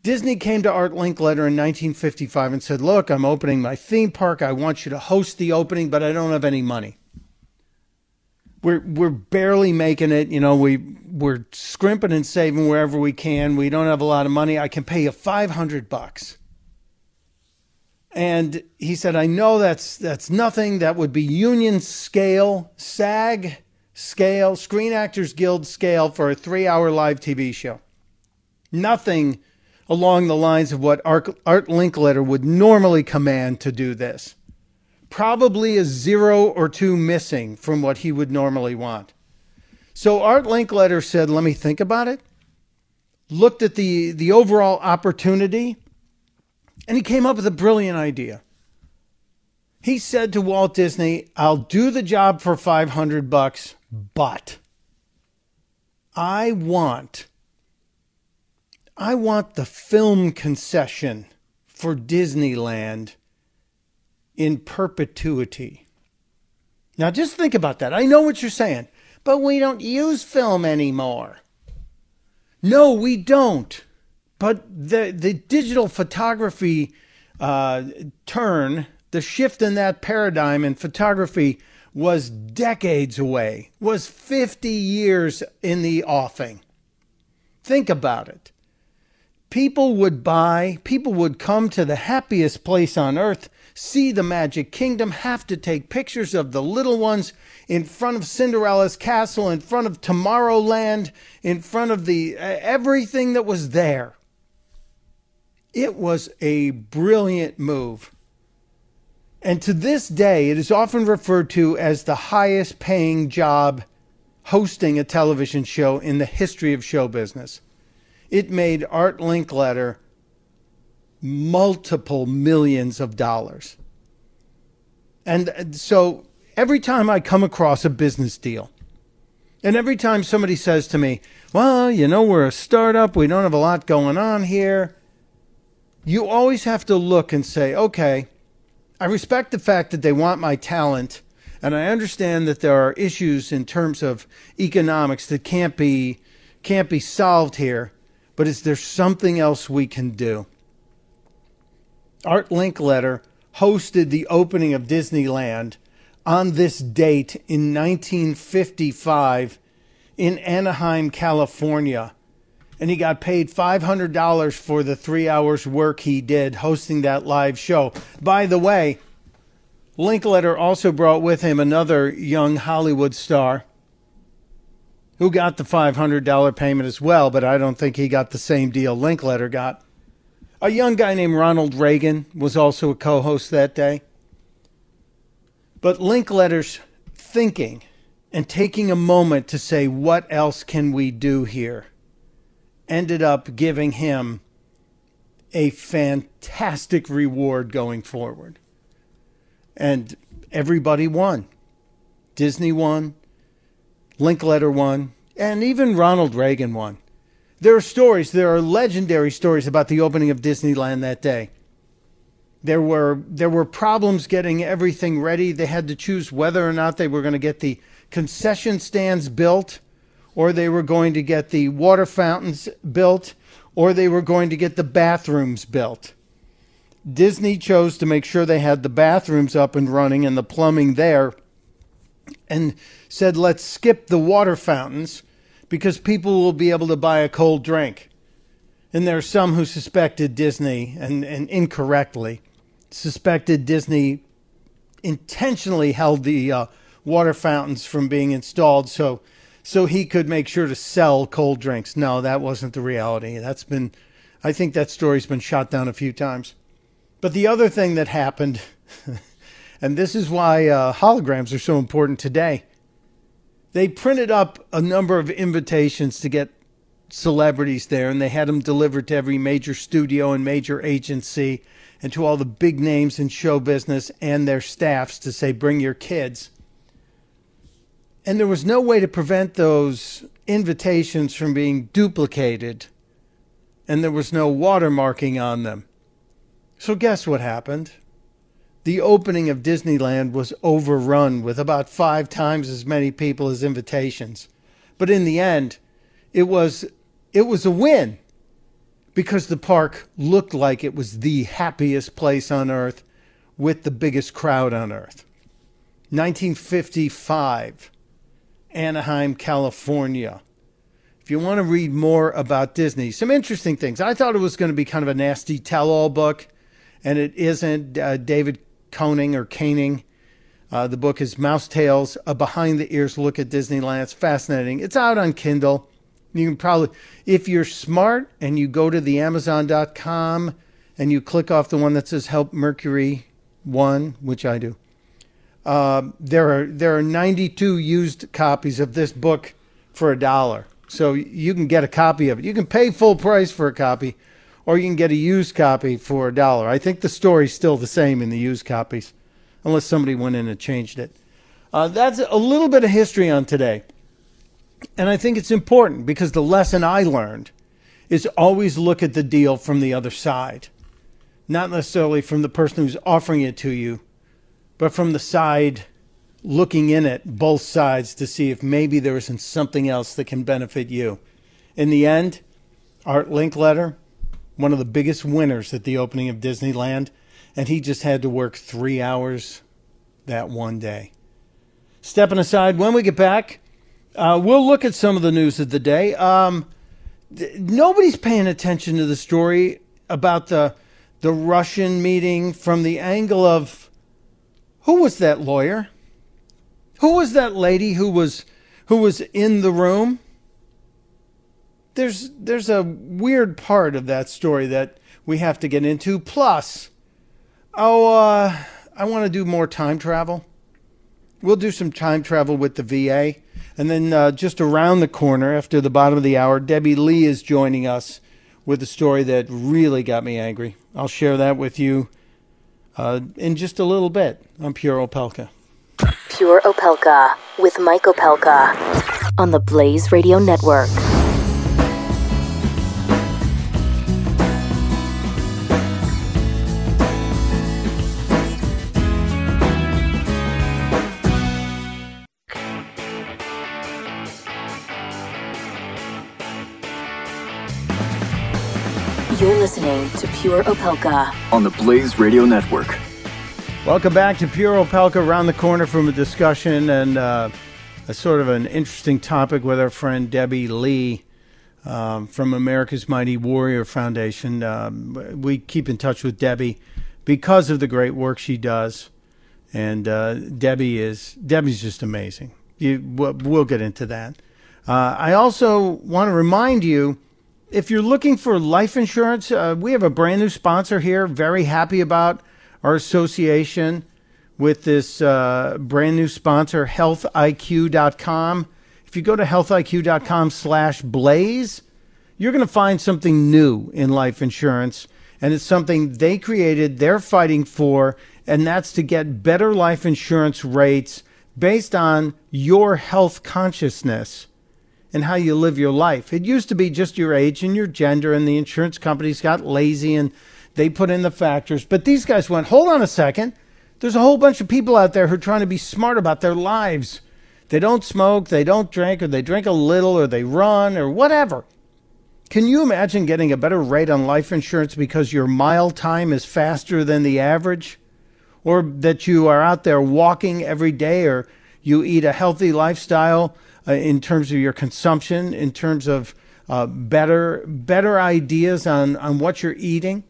Disney came to Art Linkletter in 1955 and said, Look, I'm opening my theme park. I want you to host the opening, but I don't have any money we're we're barely making it. You know, we we're scrimping and saving wherever we can. We don't have a lot of money. I can pay you five hundred bucks. And he said, I know that's that's nothing. That would be union scale, SAG scale, Screen Actors Guild scale for a three hour live TV show. Nothing along the lines of what Art, Linkletter would normally command to do this probably a zero or two missing from what he would normally want. So Art Linkletter said, "Let me think about it." Looked at the the overall opportunity, and he came up with a brilliant idea. He said to Walt Disney, "I'll do the job for 500 bucks, but I want I want the film concession for Disneyland in perpetuity. Now, just think about that. I know what you're saying, but we don't use film anymore. No, we don't. But the, the digital photography uh, turn, the shift in that paradigm in photography was decades away, was 50 years in the offing. Think about it. People would buy, people would come to the happiest place on earth see the Magic Kingdom, have to take pictures of the little ones in front of Cinderella's castle, in front of Tomorrowland, in front of the everything that was there. It was a brilliant move. And to this day, it is often referred to as the highest paying job hosting a television show in the history of show business. It made Art Linkletter multiple millions of dollars. And uh, so every time I come across a business deal, and every time somebody says to me, Well, you know, we're a startup, we don't have a lot going on here, you always have to look and say, Okay, I respect the fact that they want my talent, and I understand that there are issues in terms of economics that can't be can't be solved here, but is there something else we can do? Art Linkletter hosted the opening of Disneyland on this date in 1955 in Anaheim, California. And he got paid $500 for the three hours work he did hosting that live show. By the way, Linkletter also brought with him another young Hollywood star who got the $500 payment as well, but I don't think he got the same deal Linkletter got. A young guy named Ronald Reagan was also a co host that day. But Linkletter's thinking and taking a moment to say, what else can we do here? Ended up giving him a fantastic reward going forward. And everybody won. Disney won, Linkletter won, and even Ronald Reagan won. There are stories, there are legendary stories about the opening of Disneyland that day. There were there were problems getting everything ready. They had to choose whether or not they were going to get the concession stands built or they were going to get the water fountains built, or they were going to get the bathrooms built. Disney chose to make sure they had the bathrooms up and running and the plumbing there, and said, let's skip the water fountains because people will be able to buy a cold drink. And there are some who suspected Disney, and, and incorrectly, suspected Disney intentionally held the uh, water fountains from being installed so so he could make sure to sell cold drinks. No, that wasn't the reality. That's been, I think that story's been shot down a few times. But the other thing that happened, [LAUGHS] and this is why uh, holograms are so important today, they printed up a number of invitations to get celebrities there, and they had them delivered to every major studio and major agency and to all the big names in show business and their staffs to say, bring your kids. And there was no way to prevent those invitations from being duplicated, and there was no watermarking on them. So, guess what happened? The opening of Disneyland was overrun with about five times as many people as invitations. But in the end, it was, it was a win because the park looked like it was the happiest place on earth with the biggest crowd on earth. 1955 Anaheim, California. If you want to read more about Disney, some interesting things. I thought it was going to be kind of a nasty tell all book, and it isn't. Uh, David Koning or Caning. Uh, the book is Mouse Tales, a behind the ears look at Disneyland. It's fascinating. It's out on Kindle. You can probably, if you're smart and you go to the Amazon.com and you click off the one that says Help Mercury One, which I do, uh, there are there are 92 used copies of this book for a dollar, so you can get a copy of it. You can pay full price for a copy, or you can get a used copy for a dollar. I think the story's still the same in the used copies, unless somebody went in and changed it. Uh, that's a little bit of history on today, and I think it's important because the lesson I learned is always look at the deal from the other side, not necessarily from the person who's offering it to you but from the side, looking in at both sides to see if maybe there isn't something else that can benefit you. In the end, Art Linkletter, one of the biggest winners at the opening of Disneyland, and he just had to work three hours that one day. Stepping aside, when we get back, uh, we'll look at some of the news of the day. Um, th- nobody's paying attention to the story about the the Russian meeting from the angle of who was that lawyer? Who was that lady who was who was in the room? There's there's a weird part of that story that we have to get into. Plus, oh, uh, I want to do more time travel. We'll do some time travel with the VA. And then uh, just around the corner, after the bottom of the hour, Debbie Lee is joining us with a story that really got me angry. I'll share that with you uh, in just a little bit. I'm Pure Opelka. Pure Opelka with Mike Opelka on the Blaze Radio Network. You're listening to Pure Opelka on the Blaze Radio Network. Welcome back to Pure Opelka, around the corner from a discussion and uh, a sort of an interesting topic with our friend Debbie Lee. um, from America's Mighty Warrior Foundation. Um, we keep in touch with Debbie because of the great work she does, and uh, Debbie is Debbie's just amazing. You, we'll, we'll get into that. Uh, I also want to remind you if you're looking for life insurance, uh, we have a brand new sponsor here. Very happy about our association with this uh, brand new sponsor, healthiq.com. If you go to healthiq.com slash blaze, you're going to find something new in life insurance. And it's something they created, they're fighting for, and that's to get better life insurance rates based on your health consciousness and how you live your life. It used to be just your age and your gender, and the insurance companies got lazy and they put in the factors. But these guys went, hold on a second. There's a whole bunch of people out there who are trying to be smart about their lives. They don't smoke, they don't drink, or they drink a little, or they run, or whatever. Can you imagine getting a better rate on life insurance because your mile time is faster than the average? Or that you are out there walking every day, or you eat a healthy lifestyle uh, in terms of your consumption, in terms of uh, better better ideas on, on what you're eating?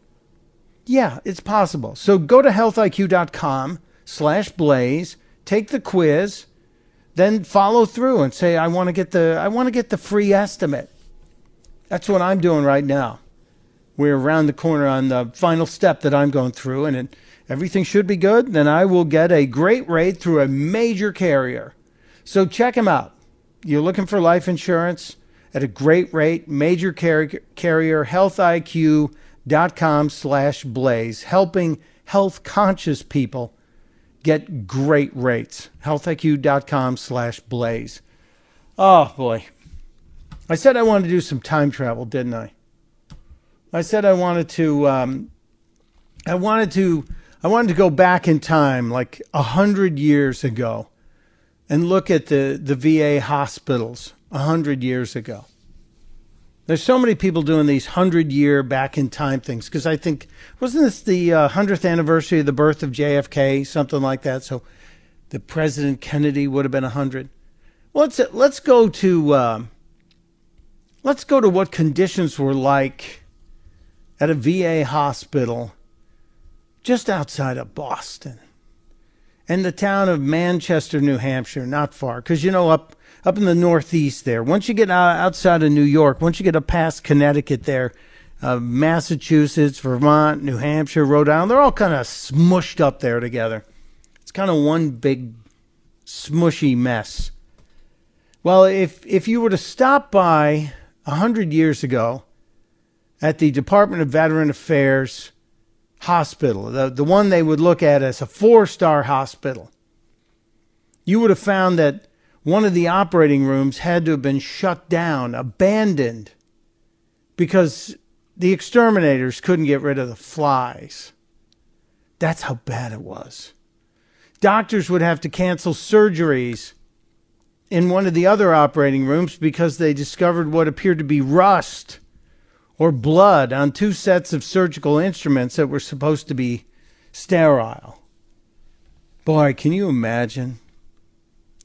Yeah, it's possible. So go to healthiq.com slash blaze, take the quiz, then follow through and say, I want to get the I want to get the free estimate. That's what I'm doing right now. We're around the corner on the final step that I'm going through, and it, everything should be good. Then I will get a great rate through a major carrier. So check them out. You're looking for life insurance at a great rate, major car- carrier, healthiq.com slash blaze, helping health conscious people get great rates. healthiq.com slash blaze. Oh boy. I said I wanted to do some time travel, didn't I? I said I wanted to um, I wanted to I wanted to go back in time like a hundred years ago and look at the, the VA hospitals a hundred years ago. There's so many people doing these hundred year back in time things because I think wasn't this the uh, hundredth anniversary of the birth of JFK, something like that. So the President Kennedy would have been a hundred. Well, let's let's go to um, let's go to what conditions were like at a VA hospital just outside of Boston and the town of Manchester, New Hampshire, not far, because you know up up in the northeast there. Once you get outside of New York, once you get up past Connecticut there, uh, Massachusetts, Vermont, New Hampshire, Rhode Island, they're all kind of smushed up there together. It's kind of one big smushy mess. Well, if if you were to stop by a hundred years ago at the Department of Veteran Affairs hospital, the, the one they would look at as a four star hospital, you would have found that one of the operating rooms had to have been shut down, abandoned, because the exterminators couldn't get rid of the flies. That's how bad it was. Doctors would have to cancel surgeries in one of the other operating rooms because they discovered what appeared to be rust or blood on two sets of surgical instruments that were supposed to be sterile. Boy, can you imagine?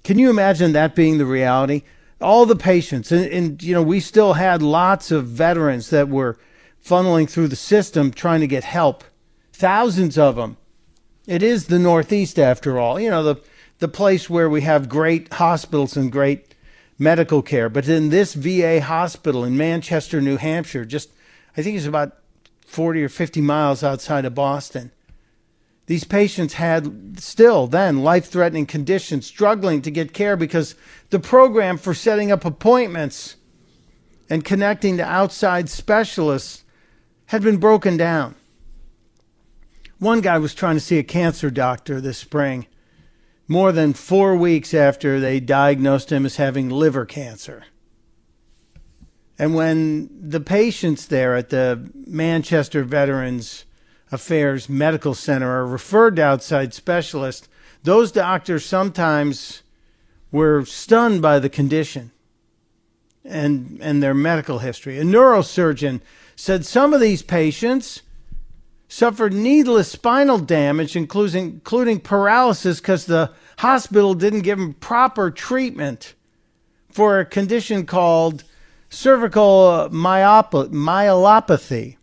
Can you imagine that being the reality? All the patients, and, and, you know, we still had lots of veterans that were funneling through the system trying to get help. Thousands of them. It is the Northeast, after all. You know, the the place where we have great hospitals and great medical care. But in this VA hospital in Manchester, New Hampshire, just I think it's about 40 or 50 miles outside of Boston. These patients had still then life threatening conditions, struggling to get care because the program for setting up appointments and connecting to outside specialists had been broken down. One guy was trying to see a cancer doctor this spring more than four weeks after they diagnosed him as having liver cancer. And when the patients there at the Manchester Veterans Affairs Medical Center are referred to outside specialists, those doctors sometimes were stunned by the condition and, and their medical history. A neurosurgeon said some of these patients suffered needless spinal damage, including, including paralysis, because the hospital didn't give him proper treatment for a condition called cervical myop- myelopathy.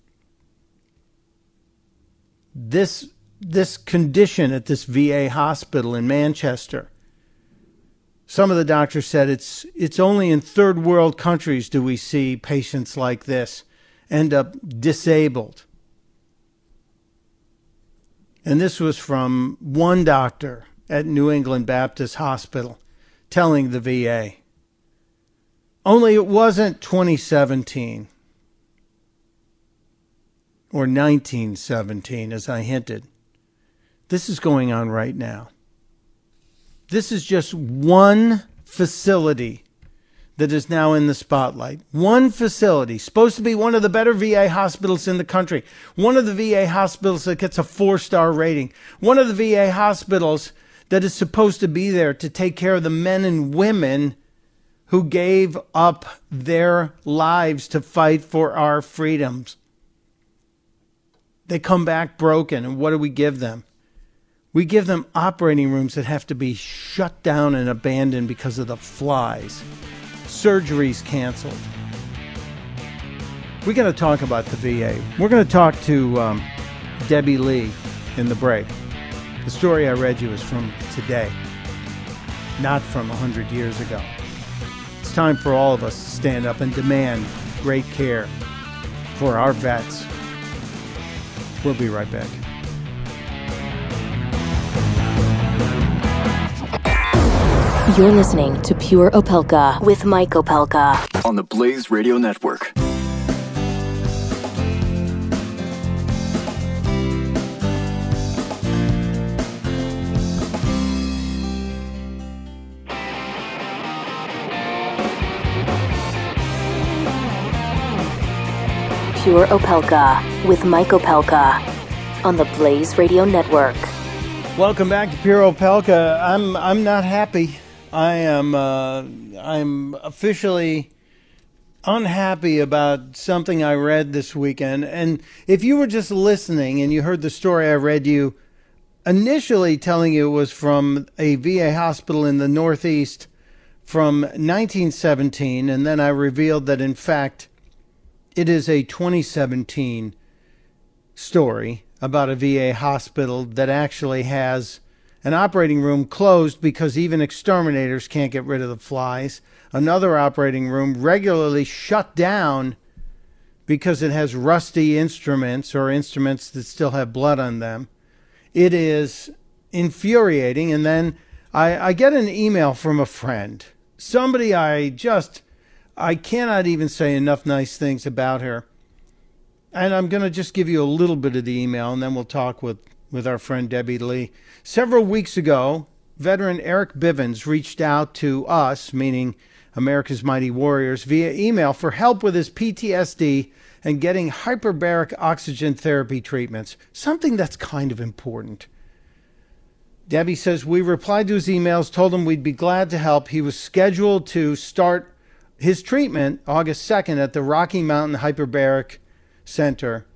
This this condition at this VA hospital in Manchester. Some of the doctors said it's it's only in third world countries do we see patients like this end up disabled. And this was from one doctor at New England Baptist Hospital telling the VA. Only it wasn't 2017 or 1917, as I hinted. This is going on right now. This is just one facility that is now in the spotlight. One facility, supposed to be one of the better VA hospitals in the country. One of the VA hospitals that gets a four star rating. One of the VA hospitals that is supposed to be there to take care of the men and women who gave up their lives to fight for our freedoms. They come back broken, and what do we give them? We give them operating rooms that have to be shut down and abandoned because of the flies. Surgeries canceled. We're going to talk about the VA. We're going to talk to um, Debbie Lee in the break. The story I read you is from today, not from 100 years ago. It's time for all of us to stand up and demand great care for our vets. We'll be right back. You're listening to Pure Opelka with Mike Opelka. On the Blaze Radio Network. Pure Opelka with Mike Opelka on the Blaze Radio Network. Welcome back to Pure Opelka. I'm I'm not happy. I am uh, I'm officially unhappy about something I read this weekend. And if you were just listening and you heard the story I read you, initially telling you it was from a VA hospital in the Northeast from 1917, and then I revealed that in fact it is a 2017 story about a VA hospital that actually has an operating room closed because even exterminators can't get rid of the flies. Another operating room regularly shut down because it has rusty instruments or instruments that still have blood on them. It is infuriating. And then I, I get an email from a friend, somebody I just I cannot even say enough nice things about her. And I'm going to just give you a little bit of the email and then we'll talk with, with our friend Debbie Lee. Several weeks ago, veteran Eric Bivens reached out to us, meaning America's Mighty Warriors, via email for help with his PTSD and getting hyperbaric oxygen therapy treatments, something that's kind of important. Debbie says, We replied to his emails, told him we'd be glad to help. He was scheduled to start his treatment August 2nd at the Rocky Mountain Hyperbaric Center.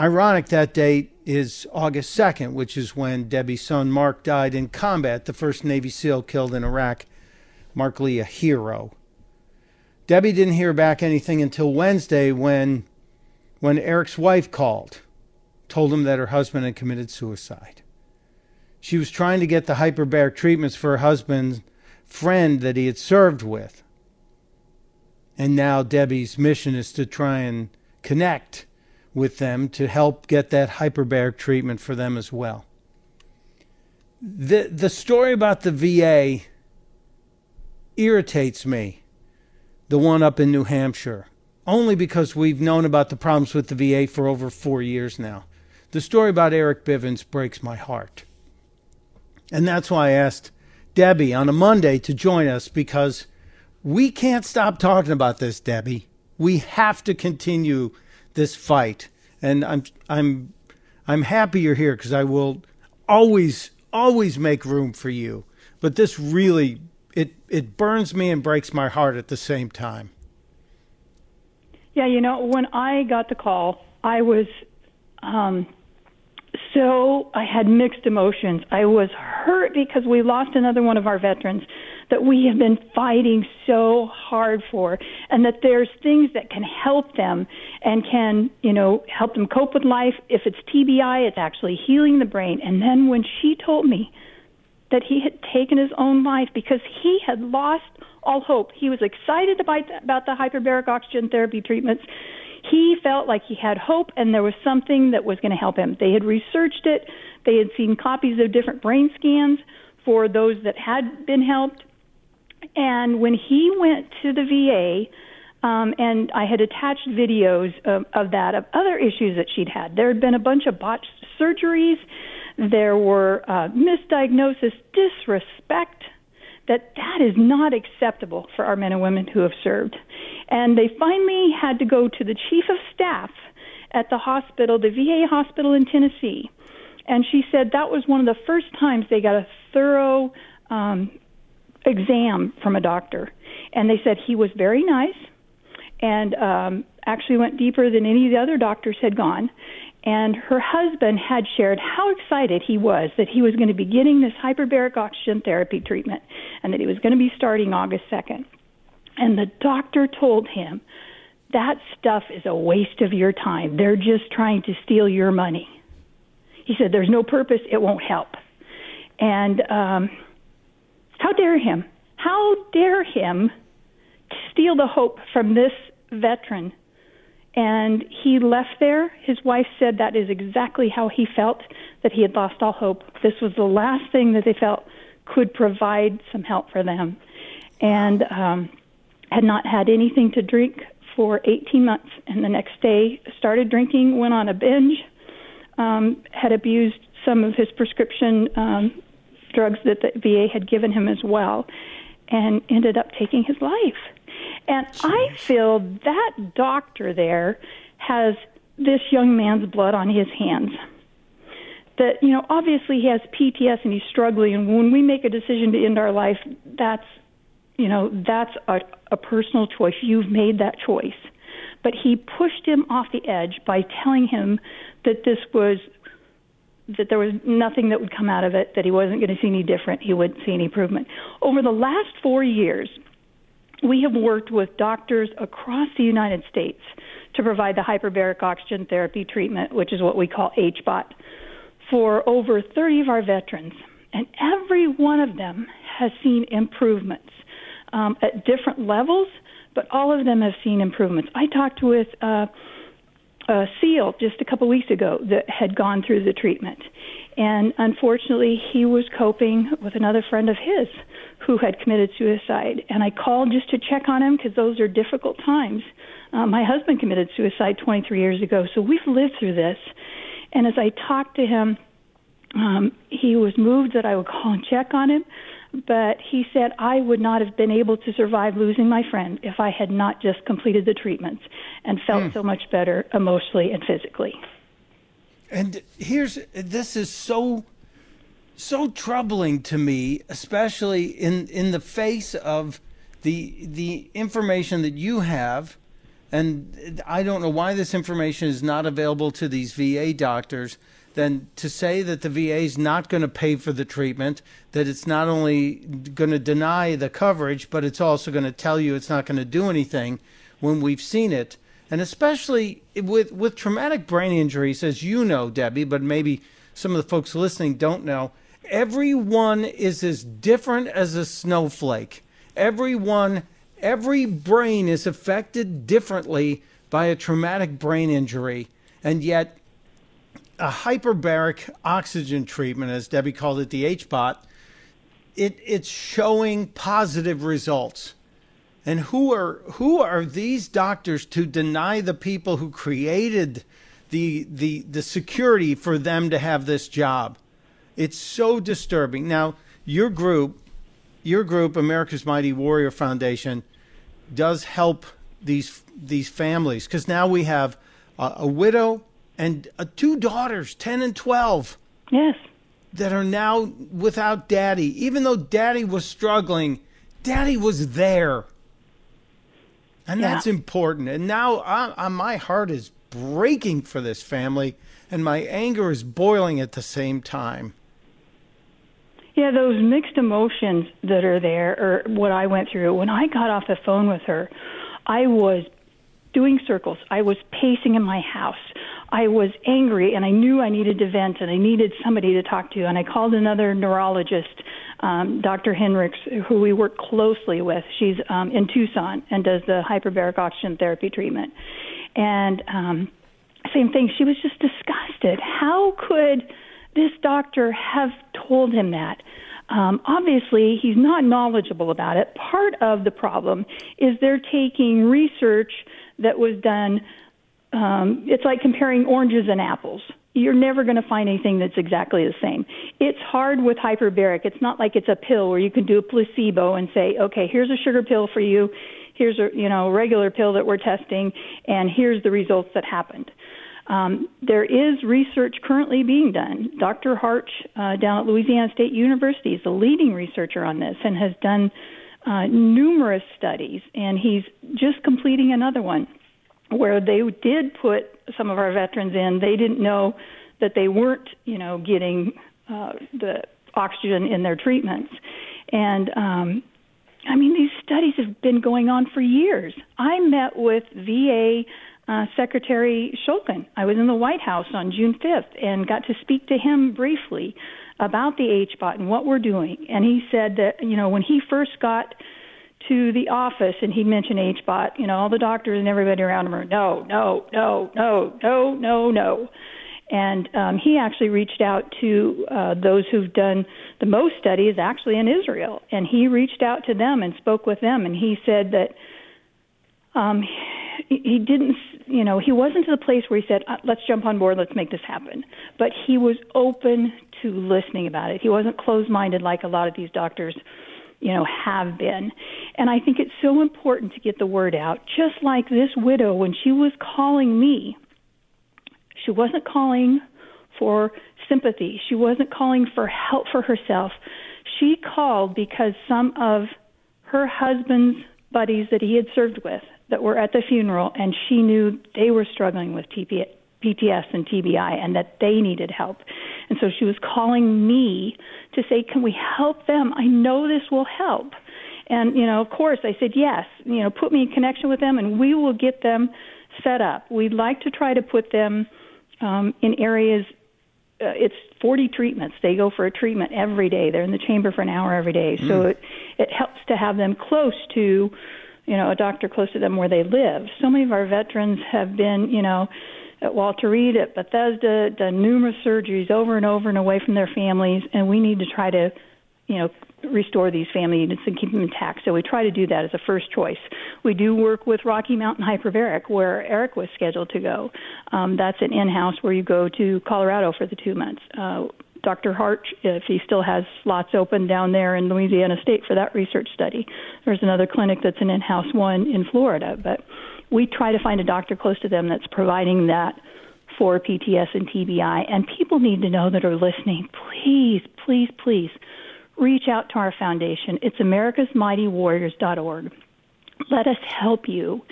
Ironic that date is August 2nd, which is when Debbie's son Mark died in combat, the first Navy SEAL killed in Iraq. Mark Lee, a hero. Debbie didn't hear back anything until Wednesday when, when Eric's wife called, told him that her husband had committed suicide. She was trying to get the hyperbaric treatments for her husband's friend that he had served with. And now Debbie's mission is to try and connect with them to help get that hyperbaric treatment for them as well. The, the story about the VA irritates me, the one up in New Hampshire, only because we've known about the problems with the VA for over four years now. The story about Eric Bivens breaks my heart. And that's why I asked Debbie on a Monday to join us because we can't stop talking about this, Debbie. We have to continue this fight, and I'm I'm I'm happy you're here because I will always always make room for you. But this really it it burns me and breaks my heart at the same time. Yeah, you know, when I got the call, I was um, so I had mixed emotions. I was hurt because we lost another one of our veterans that we have been fighting so hard for and that there's things that can help them and can, you know, help them cope with life. If it's TBI, it's actually healing the brain. And then when she told me that he had taken his own life because he had lost all hope. He was excited about about the hyperbaric oxygen therapy treatments. He felt like he had hope and there was something that was going to help him. They had researched it. They had seen copies of different brain scans for those that had been helped. And when he went to the VA, um, and I had attached videos of, of that, of other issues that she'd had. There had been a bunch of botched surgeries. There were uh, misdiagnosis, disrespect. That that is not acceptable for our men and women who have served. And they finally had to go to the chief of staff at the hospital, the VA hospital in Tennessee. And she said that was one of the first times they got a thorough um, exam from a doctor. And they said he was very nice and um, actually went deeper than any of the other doctors had gone. And her husband had shared how excited he was that he was going to be getting this hyperbaric oxygen therapy treatment and that he was going to be starting August 2nd. And the doctor told him, that stuff is a waste of your time. They're just trying to steal your money. He said, there's no purpose, it won't help. And um, how dare him? How dare him steal the hope from this veteran? And he left there. His wife said that is exactly how he felt, that he had lost all hope. This was the last thing that they felt could provide some help for them. And um, had not had anything to drink for 18 months. And the next day started drinking, went on a binge, um, had abused some of his prescription um, drugs that the VA had given him as well, and ended up taking his life. And Jeez. I feel that doctor there has this young man's blood on his hands. That, you know, obviously he has PTS and he's struggling. And when we make a decision to end our life, that's, you know, that's a, a personal choice. You've made that choice. But he pushed him off the edge by telling him that this was that there was nothing that would come out of it, that he wasn't going to see any different, he wouldn't see any improvement. Over the last four years, we have worked with doctors across the United States to provide the hyperbaric oxygen therapy treatment, which is what we call HBOT, for over 30 of our veterans. And every one of them has seen improvements um, at different levels, but all of them have seen improvements. I talked with uh, a SEAL just a couple weeks ago that had gone through the treatment. And unfortunately, he was coping with another friend of his who had committed suicide. And I called just to check on him because those are difficult times. Uh, my husband committed suicide 23 years ago, so we've lived through this. And as I talked to him, um, he was moved that I would call and check on him but he said I would not have been able to survive losing my friend if I had not just completed the treatments and felt mm. so much better emotionally and physically. And here's this is so so troubling to me, especially in in the face of the the information that you have and I don't know why this information is not available to these VA doctors then to say that the VA is not going to pay for the treatment, that it's not only going to deny the coverage, but it's also going to tell you it's not going to do anything when we've seen it. And especially with, with traumatic brain injuries, as you know, Debbie, but maybe some of the folks listening don't know, everyone is as different as a snowflake. Everyone, every brain is affected differently by a traumatic brain injury. And yet, a hyperbaric oxygen treatment, as Debbie called it, the HBOT, it, it's showing positive results. And who are who are these doctors to deny the people who created the the the security for them to have this job? It's so disturbing. Now, your group, your group, America's Mighty Warrior Foundation, does help these these families because now we have a, a widow and uh, two daughters, 10 and 12. Yes. That are now without daddy. Even though daddy was struggling, daddy was there. And yeah. that's important. And now I, I, my heart is breaking for this family, and my anger is boiling at the same time. Yeah, those mixed emotions that are there, or what I went through. When I got off the phone with her, I was doing circles. I was pacing in my house. I was angry and I knew I needed to vent and I needed somebody to talk to. And I called another neurologist, um, Dr. Hendricks, who we work closely with. She's um, in Tucson and does the hyperbaric oxygen therapy treatment. And um, same thing, she was just disgusted. How could this doctor have told him that? Um, obviously, he's not knowledgeable about it. Part of the problem is they're taking research that was done. Um, it's like comparing oranges and apples. You're never going to find anything that's exactly the same. It's hard with hyperbaric. It's not like it's a pill where you can do a placebo and say, okay, here's a sugar pill for you, here's a you know regular pill that we're testing, and here's the results that happened. Um, there is research currently being done. Dr. Harch uh, down at Louisiana State University is the leading researcher on this and has done uh, numerous studies, and he's just completing another one where they did put some of our veterans in. They didn't know that they weren't, you know, getting uh, the oxygen in their treatments, and um, I mean these studies have been going on for years. I met with VA. Uh, Secretary Shulkin. I was in the White House on June 5th and got to speak to him briefly about the HBOT and what we're doing. And he said that, you know, when he first got to the office and he mentioned HBOT, you know, all the doctors and everybody around him were, no, no, no, no, no, no, no. And um, he actually reached out to uh, those who've done the most studies, actually in Israel, and he reached out to them and spoke with them, and he said that um, he didn't, you know, he wasn't to the place where he said, uh, "Let's jump on board, let's make this happen," but he was open to listening about it. He wasn't closed-minded like a lot of these doctors you know, have been. And I think it's so important to get the word out. Just like this widow, when she was calling me, she wasn't calling for sympathy. She wasn't calling for help for herself. She called because some of her husband's buddies that he had served with that were at the funeral, and she knew they were struggling with TP, PTS and TBI and that they needed help. And so she was calling me to say, Can we help them? I know this will help. And, you know, of course, I said, Yes, you know, put me in connection with them and we will get them set up. We'd like to try to put them um, in areas. Uh, it's 40 treatments. They go for a treatment every day. They're in the chamber for an hour every day. Mm. So it, it helps to have them close to, you know, a doctor close to them where they live. So many of our veterans have been, you know, at Walter Reed, at Bethesda, done numerous surgeries over and over and away from their families, and we need to try to, you know, restore these family units and keep them intact. So we try to do that as a first choice. We do work with Rocky Mountain Hyperbaric, where Eric was scheduled to go. Um, that's an in-house where you go to Colorado for the two months. Uh, Dr. Harch, if he still has slots open down there in Louisiana State for that research study. There's another clinic that's an in-house one in Florida, but we try to find a doctor close to them that's providing that for PTS and TBI. And people need to know that are listening, please, please, please reach out to our foundation. It's americasmightywarriors.org. Let us help you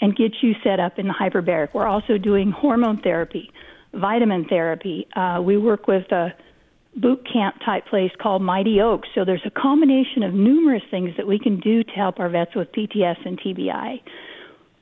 and get you set up in the hyperbaric. We're also doing hormone therapy, vitamin therapy. Uh, we work with a boot camp type place called Mighty Oaks. So there's a combination of numerous things that we can do to help our vets with PTS and TBI.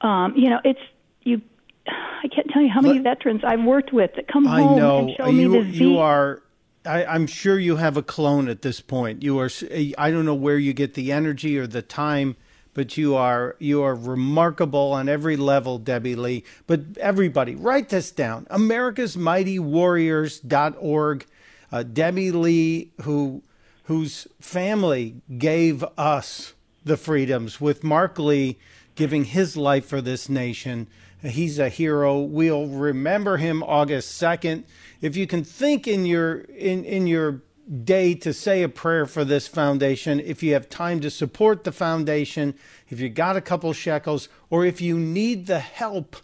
Um, you know, it's you. I can't tell you how many but, veterans I've worked with that come I home know. and show you, me the Z. You are. I, I'm sure you have a clone at this point. You are. I don't know where you get the energy or the time, but you are you are remarkable on every level, Debbie Lee. But everybody, write this down: America's Mighty Warriors.org. Uh, Debbie Lee, who whose family gave us the freedoms with Mark Lee giving his life for this nation. He's a hero. We'll remember him August 2nd. If you can think in your in, in your day to say a prayer for this foundation, if you have time to support the foundation, if you got a couple shekels, or if you need the help,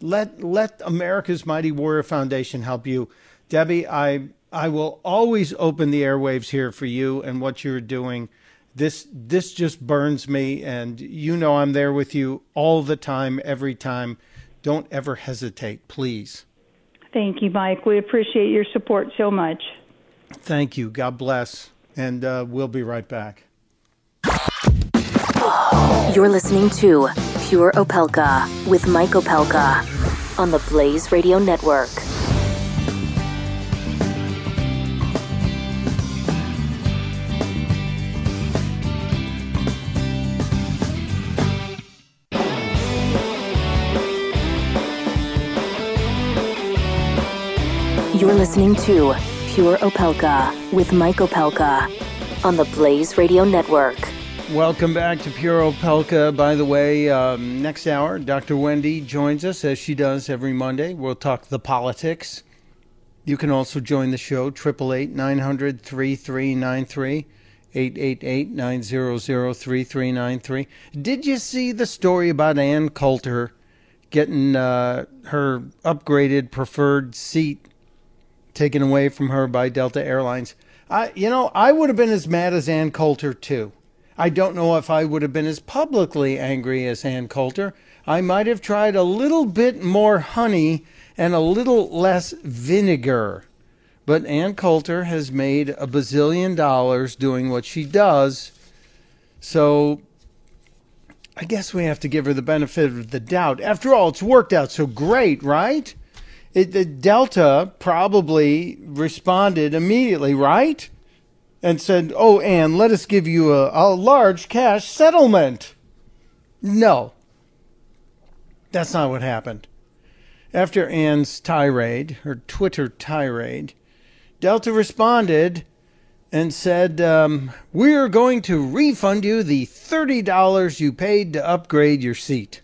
let let America's Mighty Warrior Foundation help you. Debbie, I I will always open the airwaves here for you and what you're doing this this just burns me and you know I'm there with you all the time every time don't ever hesitate, please. Thank you, Mike. We appreciate your support so much. Thank you. God bless. And uh, we'll be right back. You're listening to Pure Opelka with Mike Opelka on the Blaze Radio Network. Listening to Pure Opelka with Mike Opelka on the Blaze Radio Network. Welcome back to Pure Opelka. By the way, um, next hour, Dr. Wendy joins us as she does every Monday. We'll talk the politics. You can also join the show, 888 900 3393, 888 900 3393. Did you see the story about Ann Coulter getting uh, her upgraded preferred seat taken away from her by Delta Airlines? I, you know, I would have been as mad as Ann Coulter, too. I don't know if I would have been as publicly angry as Ann Coulter. I might have tried a little bit more honey and a little less vinegar. But Ann Coulter has made a bazillion dollars doing what she does. So I guess we have to give her the benefit of the doubt. After all, it's worked out so great, right? It, the Delta probably responded immediately, right? And said, Oh, Ann, let us give you a, a large cash settlement. No. That's not what happened. After Ann's tirade, her Twitter tirade, Delta responded and said, um, We're going to refund you the $30 you paid to upgrade your seat.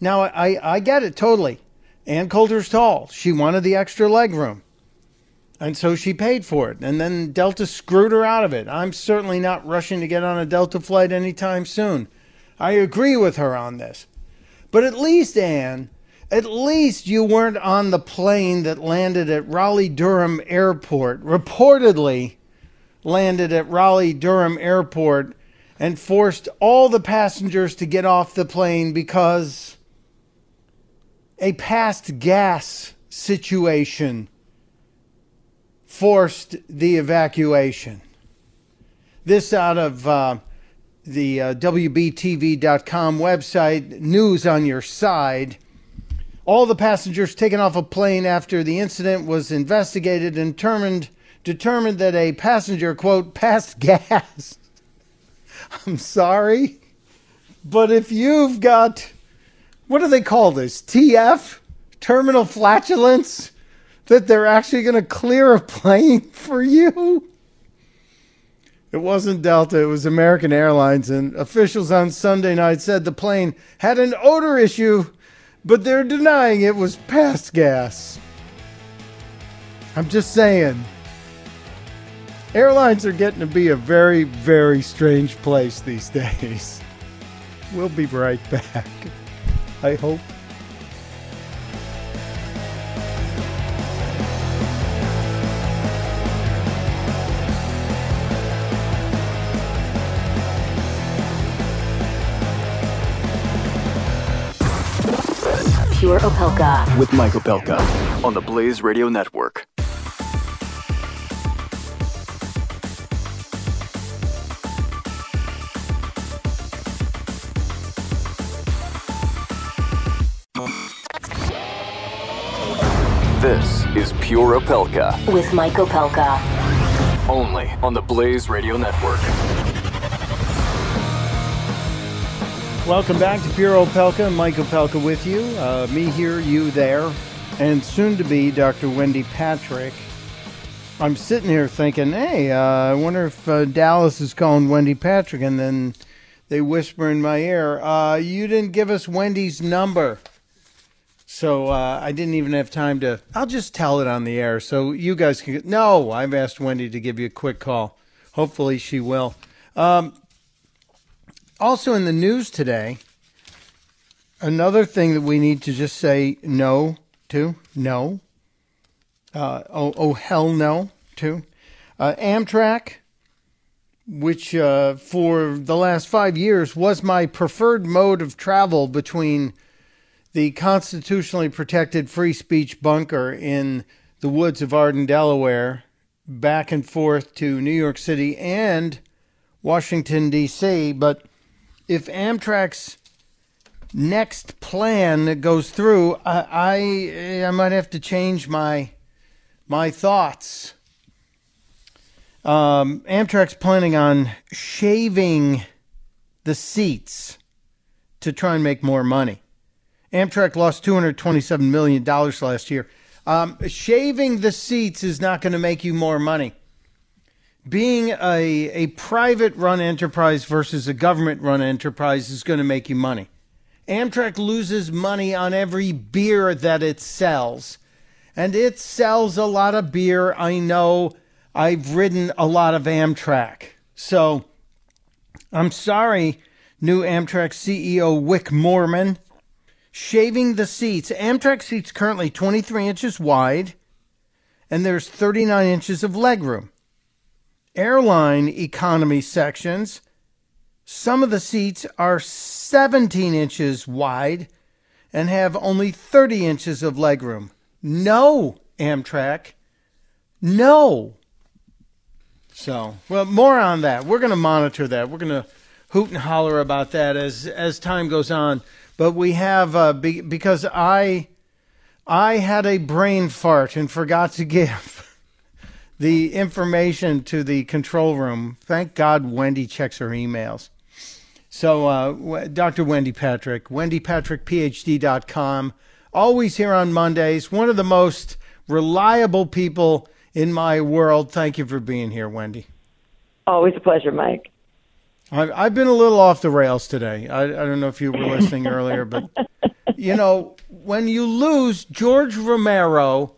Now, I, I get it totally. Ann Coulter's tall. She wanted the extra leg room. And so she paid for it. And then Delta screwed her out of it. I'm certainly not rushing to get on a Delta flight anytime soon. I agree with her on this. But at least, Ann, at least you weren't on the plane that landed at Raleigh Durham Airport, reportedly landed at Raleigh Durham Airport, and forced all the passengers to get off the plane because a past gas situation forced the evacuation. This out of uh, the uh, WBTV.com website, news on your side. All the passengers taken off a plane after the incident was investigated and determined determined that a passenger quote passed gas. [LAUGHS] I'm sorry, but if you've got what do they call this? TF? Terminal flatulence? That they're actually going to clear a plane [LAUGHS] for you? It wasn't Delta, it was American Airlines, and officials on Sunday night said the plane had an odor issue, but they're denying it was past gas. I'm just saying. Airlines are getting to be a very, very strange place these [LAUGHS] days. We'll be right back. I hope. Pure Opelka. With Mike Opelka on the Blaze Radio Network. Pure Opelka. With Mike Opelka. Only on the Blaze Radio Network. Welcome back to Pure Opelka. Mike Opelka with you. Uh, me here, you there, and soon to be Dr. Wendy Patrick. I'm sitting here thinking, hey, uh, I wonder if uh, Dallas is calling Wendy Patrick, and then they whisper in my ear, uh, you didn't give us Wendy's number. So uh, I didn't even have time to. I'll just tell it on the air so you guys can. No, I've asked Wendy to give you a quick call. Hopefully she will. Um, also in the news today, another thing that we need to just say no to. No. Uh, oh, oh, hell no to. Uh, Amtrak, which uh, for the last five years was my preferred mode of travel between the constitutionally protected free speech bunker in the woods of Arden, Delaware, back and forth to New York City and Washington, D.C. But if Amtrak's next plan goes through, I, I, I might have to change my my thoughts. Um, Amtrak's planning on shaving the seats to try and make more money. Amtrak lost $227 million last year. Um, shaving the seats is not going to make you more money. Being a, a private run enterprise versus a government run enterprise is going to make you money. Amtrak loses money on every beer that it sells. And it sells a lot of beer. I know I've ridden a lot of Amtrak. So I'm sorry, new Amtrak CEO Wick Moorman shaving the seats. Amtrak seats currently 23 inches wide, and there's 39 inches of legroom. Airline economy sections, some of the seats are 17 inches wide and have only 30 inches of legroom. No, Amtrak. No. So, well, more on that. We're going to monitor that. We're going to hoot and holler about that as as time goes on. But we have uh, be, because I I had a brain fart and forgot to give [LAUGHS] the information to the control room. Thank God Wendy checks her emails. So, uh, Dr. Wendy Patrick, wendypatrickphd.com, always here on Mondays. One of the most reliable people in my world. Thank you for being here, Wendy. Always a pleasure, Mike. I've been a little off the rails today. I, I don't know if you were listening earlier, but you know, when you lose George Romero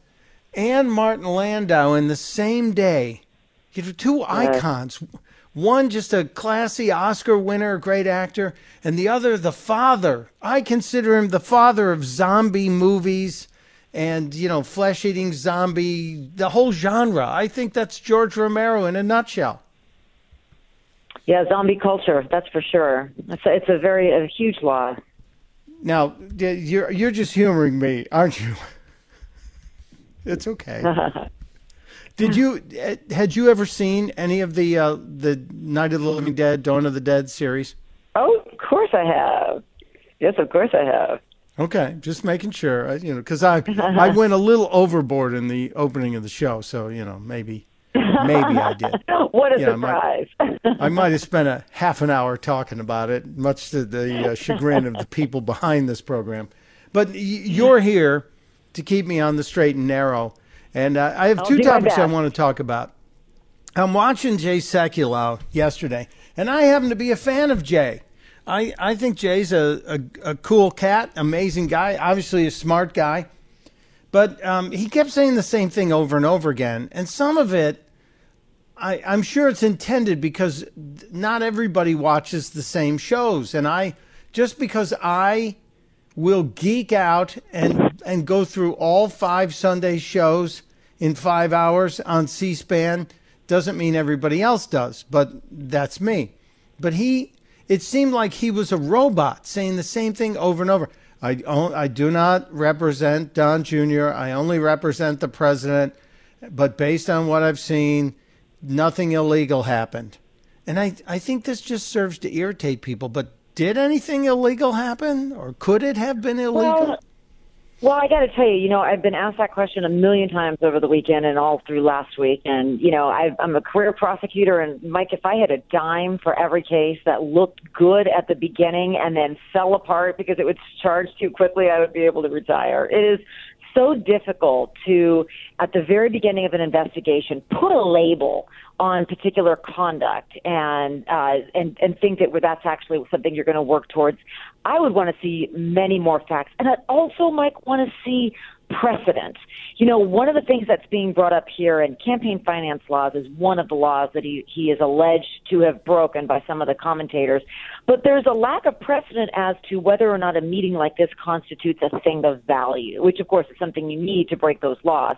and Martin Landau in the same day, you know, two icons. One just a classy Oscar winner, great actor, and the other the father. I consider him the father of zombie movies and you know, flesh-eating zombie, the whole genre. I think that's George Romero in a nutshell. Yeah, zombie culture. That's for sure. It's a, it's a very a huge loss. Now you're you're just humoring me, aren't you? [LAUGHS] it's okay. [LAUGHS] Did you had you ever seen any of the uh, the Night of the Living Dead, Dawn of the Dead series? Oh, of course I have. Yes, of course I have. Okay, just making sure. You know, because I I went a little overboard in the opening of the show, so you know maybe maybe I did. [LAUGHS] what a surprise! I might, I might, have spent a half an hour talking about it, much to the uh, chagrin of the people behind this program. But y- you're here to keep me on the straight and narrow, and uh, I have I'll two topics I want to talk about. I'm watching Jay Sekulow yesterday, and I happen to be a fan of Jay. I, I think Jay's a, a, a cool cat, amazing guy, obviously a smart guy. But um, he kept saying the same thing over and over again. And some of it, I, I'm sure it's intended because not everybody watches the same shows. And I, just because I will geek out and, and go through all five Sunday shows in five hours on C SPAN doesn't mean everybody else does. But that's me. But he, it seemed like he was a robot saying the same thing over and over. I, oh, I do not represent Don Jr., I only represent the president, but based on what I've seen, nothing illegal happened. And I, I think this just serves to irritate people. But did anything illegal happen? Or could it have been illegal? Well, well, I got to tell you, you know, I've been asked that question a million times over the weekend and all through last week. And, you know, I've, I'm a career prosecutor. And, Mike, if I had a dime for every case that looked good at the beginning and then fell apart because it was charged too quickly, I would be able to retire. It is so difficult to, at the very beginning of an investigation, put a label on particular conduct and uh, and and think that that's actually something you're going to work towards. I would want to see many more facts, and I also might want to see precedent. You know, one of the things that's being brought up here in campaign finance laws is one of the laws that he, he is alleged to have broken by some of the commentators. But there's a lack of precedent as to whether or not a meeting like this constitutes a thing of value, which of course is something you need to break those laws.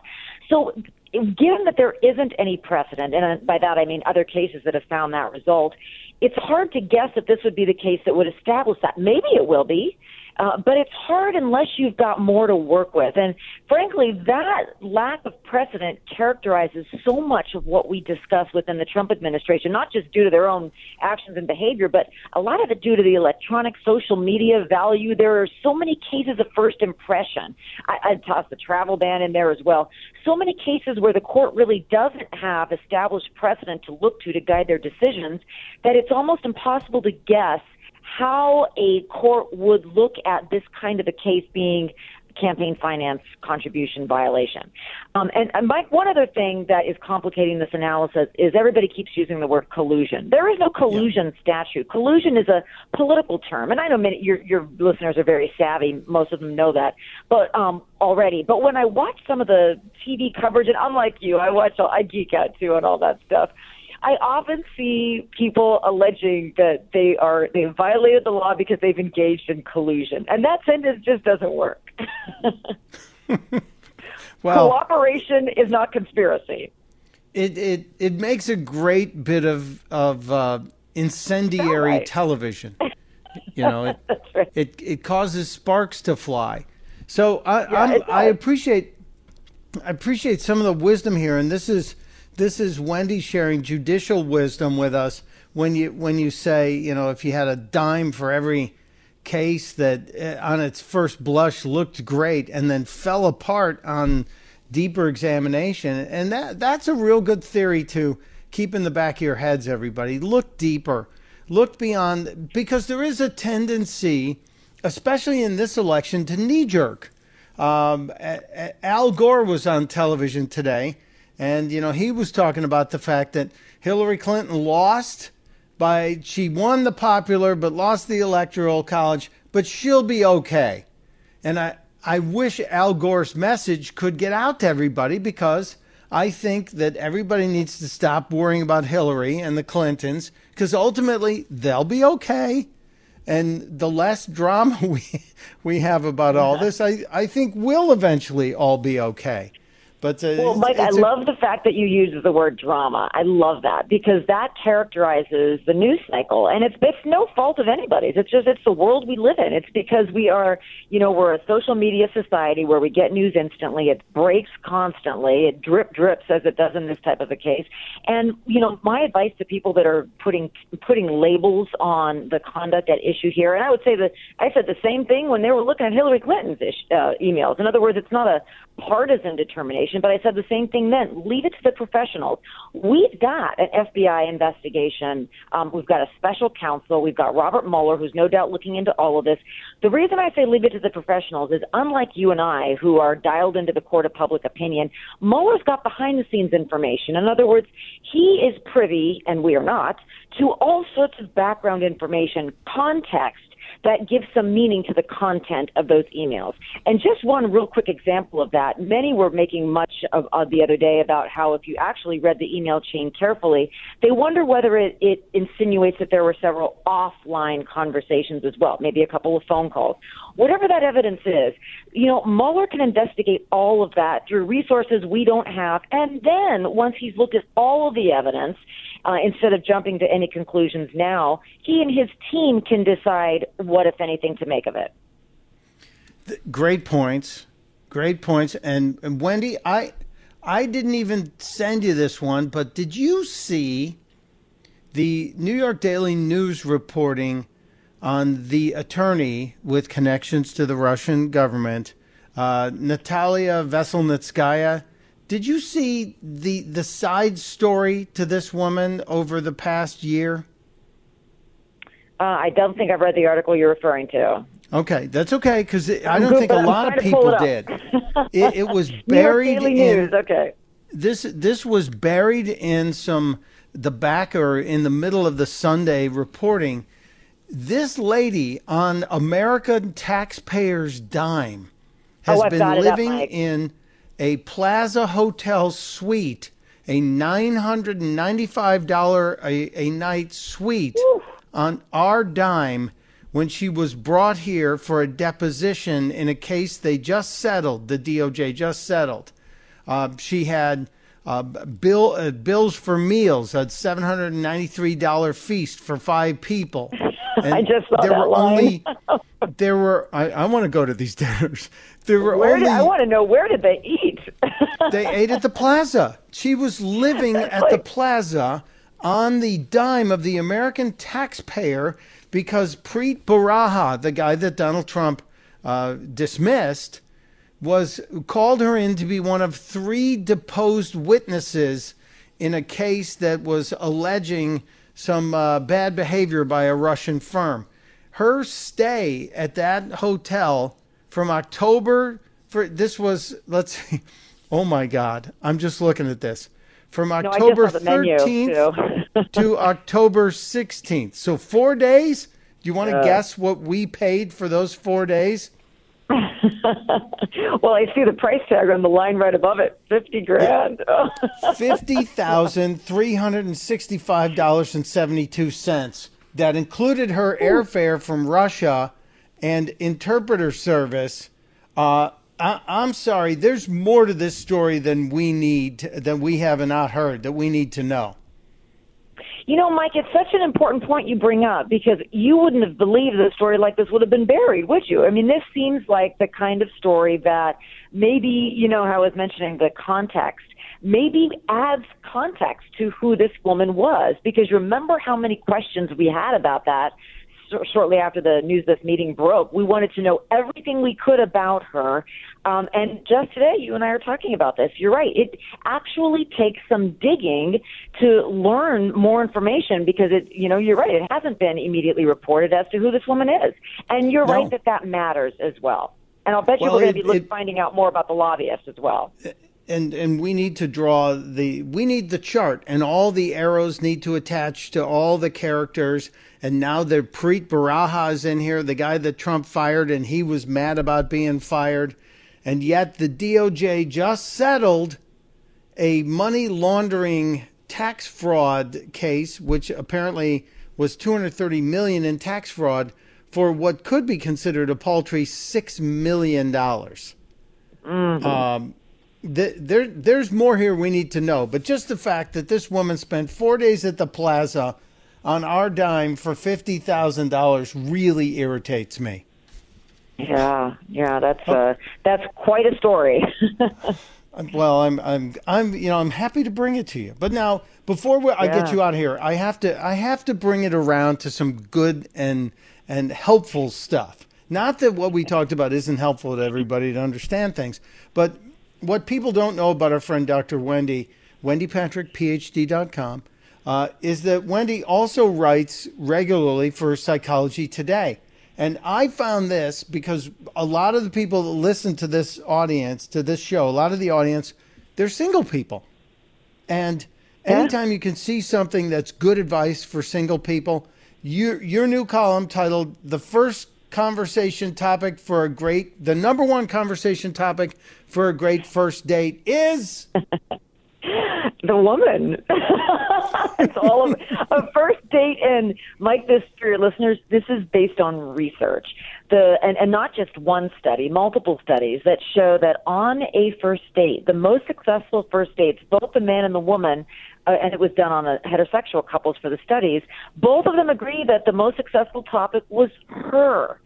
So given that there isn't any precedent, and by that I mean other cases that have found that result, it's hard to guess if this would be the case that would establish that. Maybe it will be. Uh, but it's hard unless you've got more to work with. And frankly, that lack of precedent characterizes so much of what we discuss within the Trump administration, not just due to their own actions and behavior, but a lot of it due to the electronic social media value. There are so many cases of first impression. I, I'd toss the travel ban in there as well. So many cases where the court really doesn't have established precedent to look to to guide their decisions that it's almost impossible to guess how a court would look at this kind of a case being campaign finance contribution violation. Um, and, and Mike, one other thing that is complicating this analysis is everybody keeps using the word collusion. There is no collusion yeah. statute. Collusion is a political term, and I know many your your listeners are very savvy. Most of them know that, but um, already. But when I watch some of the TV coverage, and unlike you, I watch all I geek out too on all that stuff. I often see people alleging that they are they violated the law because they've engaged in collusion, and that sentence just doesn't work. [LAUGHS] well, cooperation is not conspiracy. It it it makes a great bit of of uh, incendiary right. television. [LAUGHS] You know, it, right. it it causes sparks to fly. So I yeah, i appreciate I appreciate some of the wisdom here, and this is this is Wendy sharing judicial wisdom with us when you when you say you know if you had a dime for every case that uh, on its first blush looked great and then fell apart on deeper examination. And that that's a real good theory to keep in the back of your heads everybody. Look deeper. Look beyond because there is a tendency especially in this election to knee jerk um, Al Gore was on television today and, you know, he was talking about the fact that Hillary Clinton lost by, she won the popular but lost the electoral college, but she'll be okay. And I, I wish Al Gore's message could get out to everybody because I think that everybody needs to stop worrying about Hillary and the Clintons because ultimately they'll be okay. And the less drama [LAUGHS] we, we have about all this, I, I think we'll eventually all be okay. But uh, well, Mike, I a- love the fact that you use the word drama. I love that because that characterizes the news cycle, and it's it's no fault of anybody's. It's just it's the world we live in. It's because we are, you know, we're a social media society where we get news instantly. It breaks constantly. It drip drips as it does in this type of a case. And you know, my advice to people that are putting putting labels on the conduct at issue here, and I would say that I said the same thing when they were looking at Hillary Clinton's ish, uh, emails. In other words, it's not a partisan determination, but I said the same thing then. Leave it to the professionals. We've got an FBI investigation. Um, we've got a special counsel. We've got Robert Mueller, who's no doubt looking into all of this. The reason I say leave it to the professionals is unlike you and I, who are dialed into the court of public opinion, Mueller's got behind the scenes information. In other words, he is privy, and we are not, to all sorts of background information, context, that gives some meaning to the content of those emails. And just one real quick example of that. Many were making much of uh, the other day about how if you actually read the email chain carefully, they wonder whether it, it insinuates that there were several offline conversations as well, maybe a couple of phone calls. Whatever that evidence is, you know, Mueller can investigate all of that through resources we don't have. And then once he's looked at all of the evidence, uh, instead of jumping to any conclusions now, he and his team can decide what, if anything, to make of it. Great points. Great points. And, and Wendy, I I didn't even send you this one, but did you see the New York Daily News reporting on the attorney with connections to the Russian government, uh, Natalia Veselnitskaya? Did you see the the side story to this woman over the past year? Uh, I don't think I've read the article you're referring to. Okay, that's okay because I don't think a lot of people did. [LAUGHS] it, it, was buried in. News. Okay. This this was buried in some the back or in the middle of the Sunday reporting. This lady on American taxpayers' dime has oh, been living up, in a Plaza Hotel suite, a $995 a, a night suite on our dime when she was brought here for a deposition in a case they just settled, the DOJ just settled. Uh, she had uh, bill uh, bills for meals, a seven hundred and ninety three dollar feast for five people. [LAUGHS] [LAUGHS] I just saw there that were line. only [LAUGHS] there were. I, I want to go to these [LAUGHS] dinners. There were Where only. did, I want to know where did they eat? they ate at the plaza. She was living at the plaza on the dime of the American taxpayer because Preet Bharara, the guy that Donald Trump uh, dismissed, was called her in to be one of three deposed witnesses in a case that was alleging some uh, bad behavior by a Russian firm. Her stay at that hotel from October for this was let's see, [LAUGHS] oh my God, I'm just looking at this from October saw the menu, 13th [LAUGHS] to October 16th. So four days. Do you want to Yeah. guess what we paid for those four days? [LAUGHS] well, I see the price tag on the line right above it. Fifty grand. fifty thousand three hundred and sixty-five dollars and seventy-two cents. That included her airfare from Russia and interpreter service. Uh, I, I'm sorry. There's more to this story than we need than we have not heard that we need to know. You know, Mike, it's such an important point you bring up because you wouldn't have believed that a story like this would have been buried, would you? I mean, this seems like the kind of story that maybe, you know, how I was mentioning the context, maybe adds context to who this woman was because remember how many questions we had about that shortly after the news this meeting broke. We wanted to know everything we could about her. Um, and just today, you and I are talking about this. You're right. It actually takes some digging to learn more information because it, you know, you're right. It hasn't been immediately reported as to who this woman is. And you're No. right that that matters as well. And I'll bet you we're going to be it- finding out more about the lobbyist as well. and and we need to draw the we need the chart and all the arrows need to attach to all the characters and now the Preet Bharara is in here the guy that Trump fired and he was mad about being fired and yet the DOJ just settled a money laundering tax fraud case which apparently was 230 million in tax fraud for what could be considered a paltry 6 million dollars um, th- there, there's more here we need to know. But just the fact that this woman spent four days at the plaza on our dime for fifty thousand dollars really irritates me. Yeah, yeah, that's uh, that's quite a story. [LAUGHS] Well, I'm, I'm, I'm, you know, I'm happy to bring it to you. But now, before we, I get you out of here, I have to, I have to bring it around to some good and and helpful stuff. Not that what we talked about isn't helpful to everybody to understand things, but what people don't know about our friend Dr. Wendy, WendyPatrickPhD.com, uh, is that Wendy also writes regularly for Psychology Today. And I found this because a lot of the people that listen to this audience, to this show, a lot of the audience, they're single people. And anytime you can see something that's good advice for single people, your your new column titled "The First Conversation Topic for a Great," the number one conversation topic for a great first date is [LAUGHS] the woman. [LAUGHS] it's all of a first date. And Mike, this for your listeners, this is based on research. The and, and not just one study, multiple studies that show that on a first date, the most successful first dates, both the man and the woman, uh, and it was done on a heterosexual couples for the studies, both of them agree that the most successful topic was her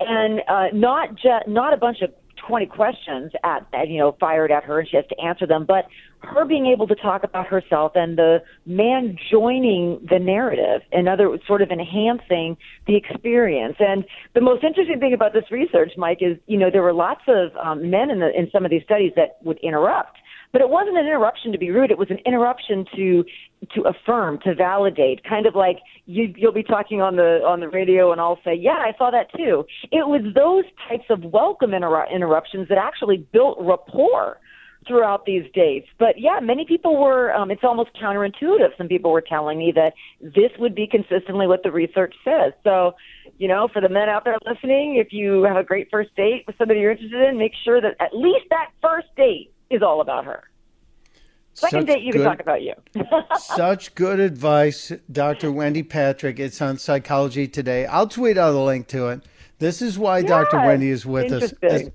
and uh, not just not a bunch of 20 questions at, at you know fired at her and she has to answer them. But her being able to talk about herself and the man joining the narrative in other sort of enhancing the experience. And the most interesting thing about this research mike is you know there were lots of um, men in the in some of these studies that would interrupt but it wasn't an interruption to be rude. It was an interruption to to affirm to validate kind of like you you'll be talking on the on the radio and I'll say yeah I saw that too. It was those types of welcome interru- interruptions that actually built rapport throughout these dates. But yeah many people were um it's almost counterintuitive. Some people were telling me that this would be consistently what the research says. So you know for the men out there listening if you have a great first date with somebody you're interested in make sure that at least that first date is all about her Second Such date, you good- can talk about you. [LAUGHS] Such good advice, Dr. Wendy Patrick. It's on Psychology Today. I'll tweet out a link to it. This is why Dr. Wendy is with us as,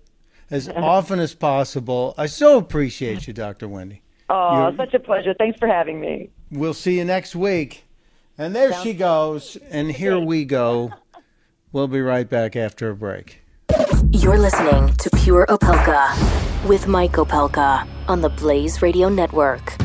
as often as possible. I so appreciate you, Dr. Wendy. Oh, You're- such a pleasure. Thanks for having me. We'll see you next week. And there she goes. And here we go. We'll be right back after a break. You're listening to Pure Opelka with Mike Opelka on the Blaze Radio Network.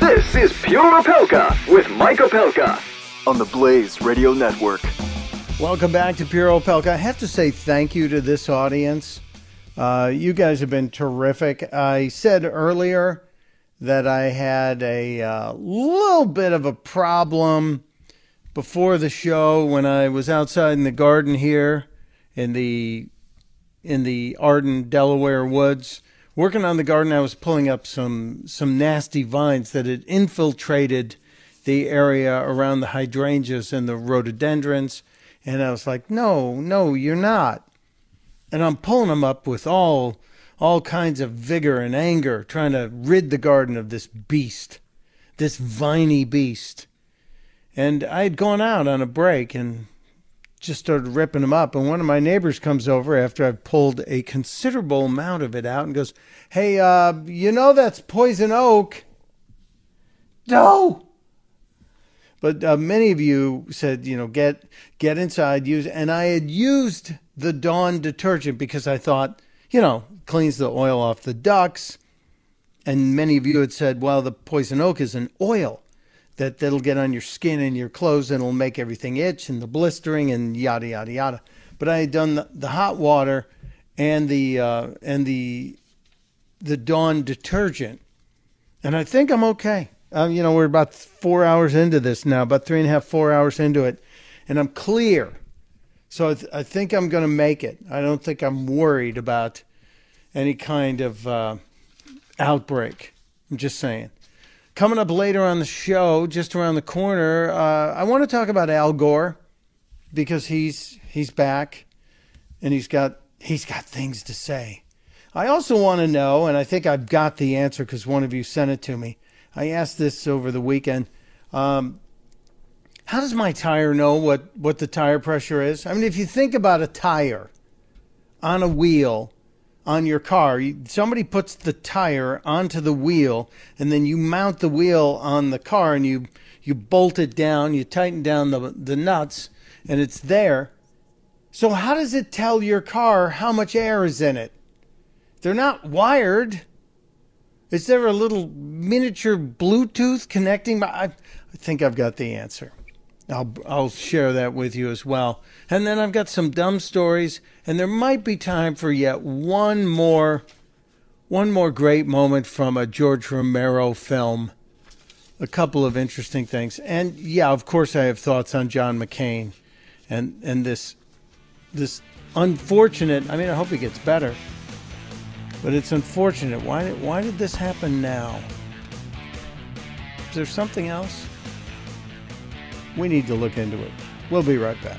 This is Pure Opelka with Mike Opelka on the Blaze Radio Network. Welcome back to Pure Opelka. I have to say thank you to this audience. Uh, you guys have been terrific. I said earlier that I had a uh, little bit of a problem before the show when I was outside in the garden here in the in the Arden, Delaware woods. Working on the garden, I was pulling up some some nasty vines that had infiltrated the area around the hydrangeas and the rhododendrons. And I was like, no, no, you're not. And I'm pulling them up with all all kinds of vigor and anger, trying to rid the garden of this beast, this viney beast. And I had gone out on a break and just started ripping them up. And one of my neighbors comes over after I've pulled a considerable amount of it out and goes, Hey, uh, you know that's poison oak. No. But uh, many of you said, you know, get get inside, use, and I had used the Dawn detergent because I thought, you know, cleans the oil off the ducks. And many of you had said, well, the poison oak is an oil that that'll get on your skin and your clothes and it'll make everything itch and the blistering and yada yada yada. But I had done the, the hot water and the uh, and the the Dawn detergent, and I think I'm okay. Um, you know, we're about four hours into this now, about three and a half, four hours into it, and I'm clear. So I, th- I think I'm going to make it. I don't think I'm worried about any kind of uh, outbreak. I'm just saying. Coming up later on the show, just around the corner, uh, I want to talk about Al Gore because he's he's back and he's got he's got things to say. I also want to know, and I think I've got the answer because one of you sent it to me. I asked this over the weekend. Um, how does my tire know what, what the tire pressure is? I mean, if you think about a tire on a wheel on your car, you, somebody puts the tire onto the wheel, and then you mount the wheel on the car and you, you bolt it down, you tighten down the, the nuts, and it's there. So, how does it tell your car how much air is in it? They're not wired. Is there a little miniature Bluetooth connecting? I, I think I've got the answer. I'll I'll share that with you as well. And then I've got some dumb stories, and there might be time for yet one more one more great moment from a George Romero film. A couple of interesting things. And yeah, of course I have thoughts on John McCain and and this this unfortunate, I mean I hope he gets better. But it's unfortunate. Why did, why did this happen now? Is there something else? We need to look into it. We'll be right back.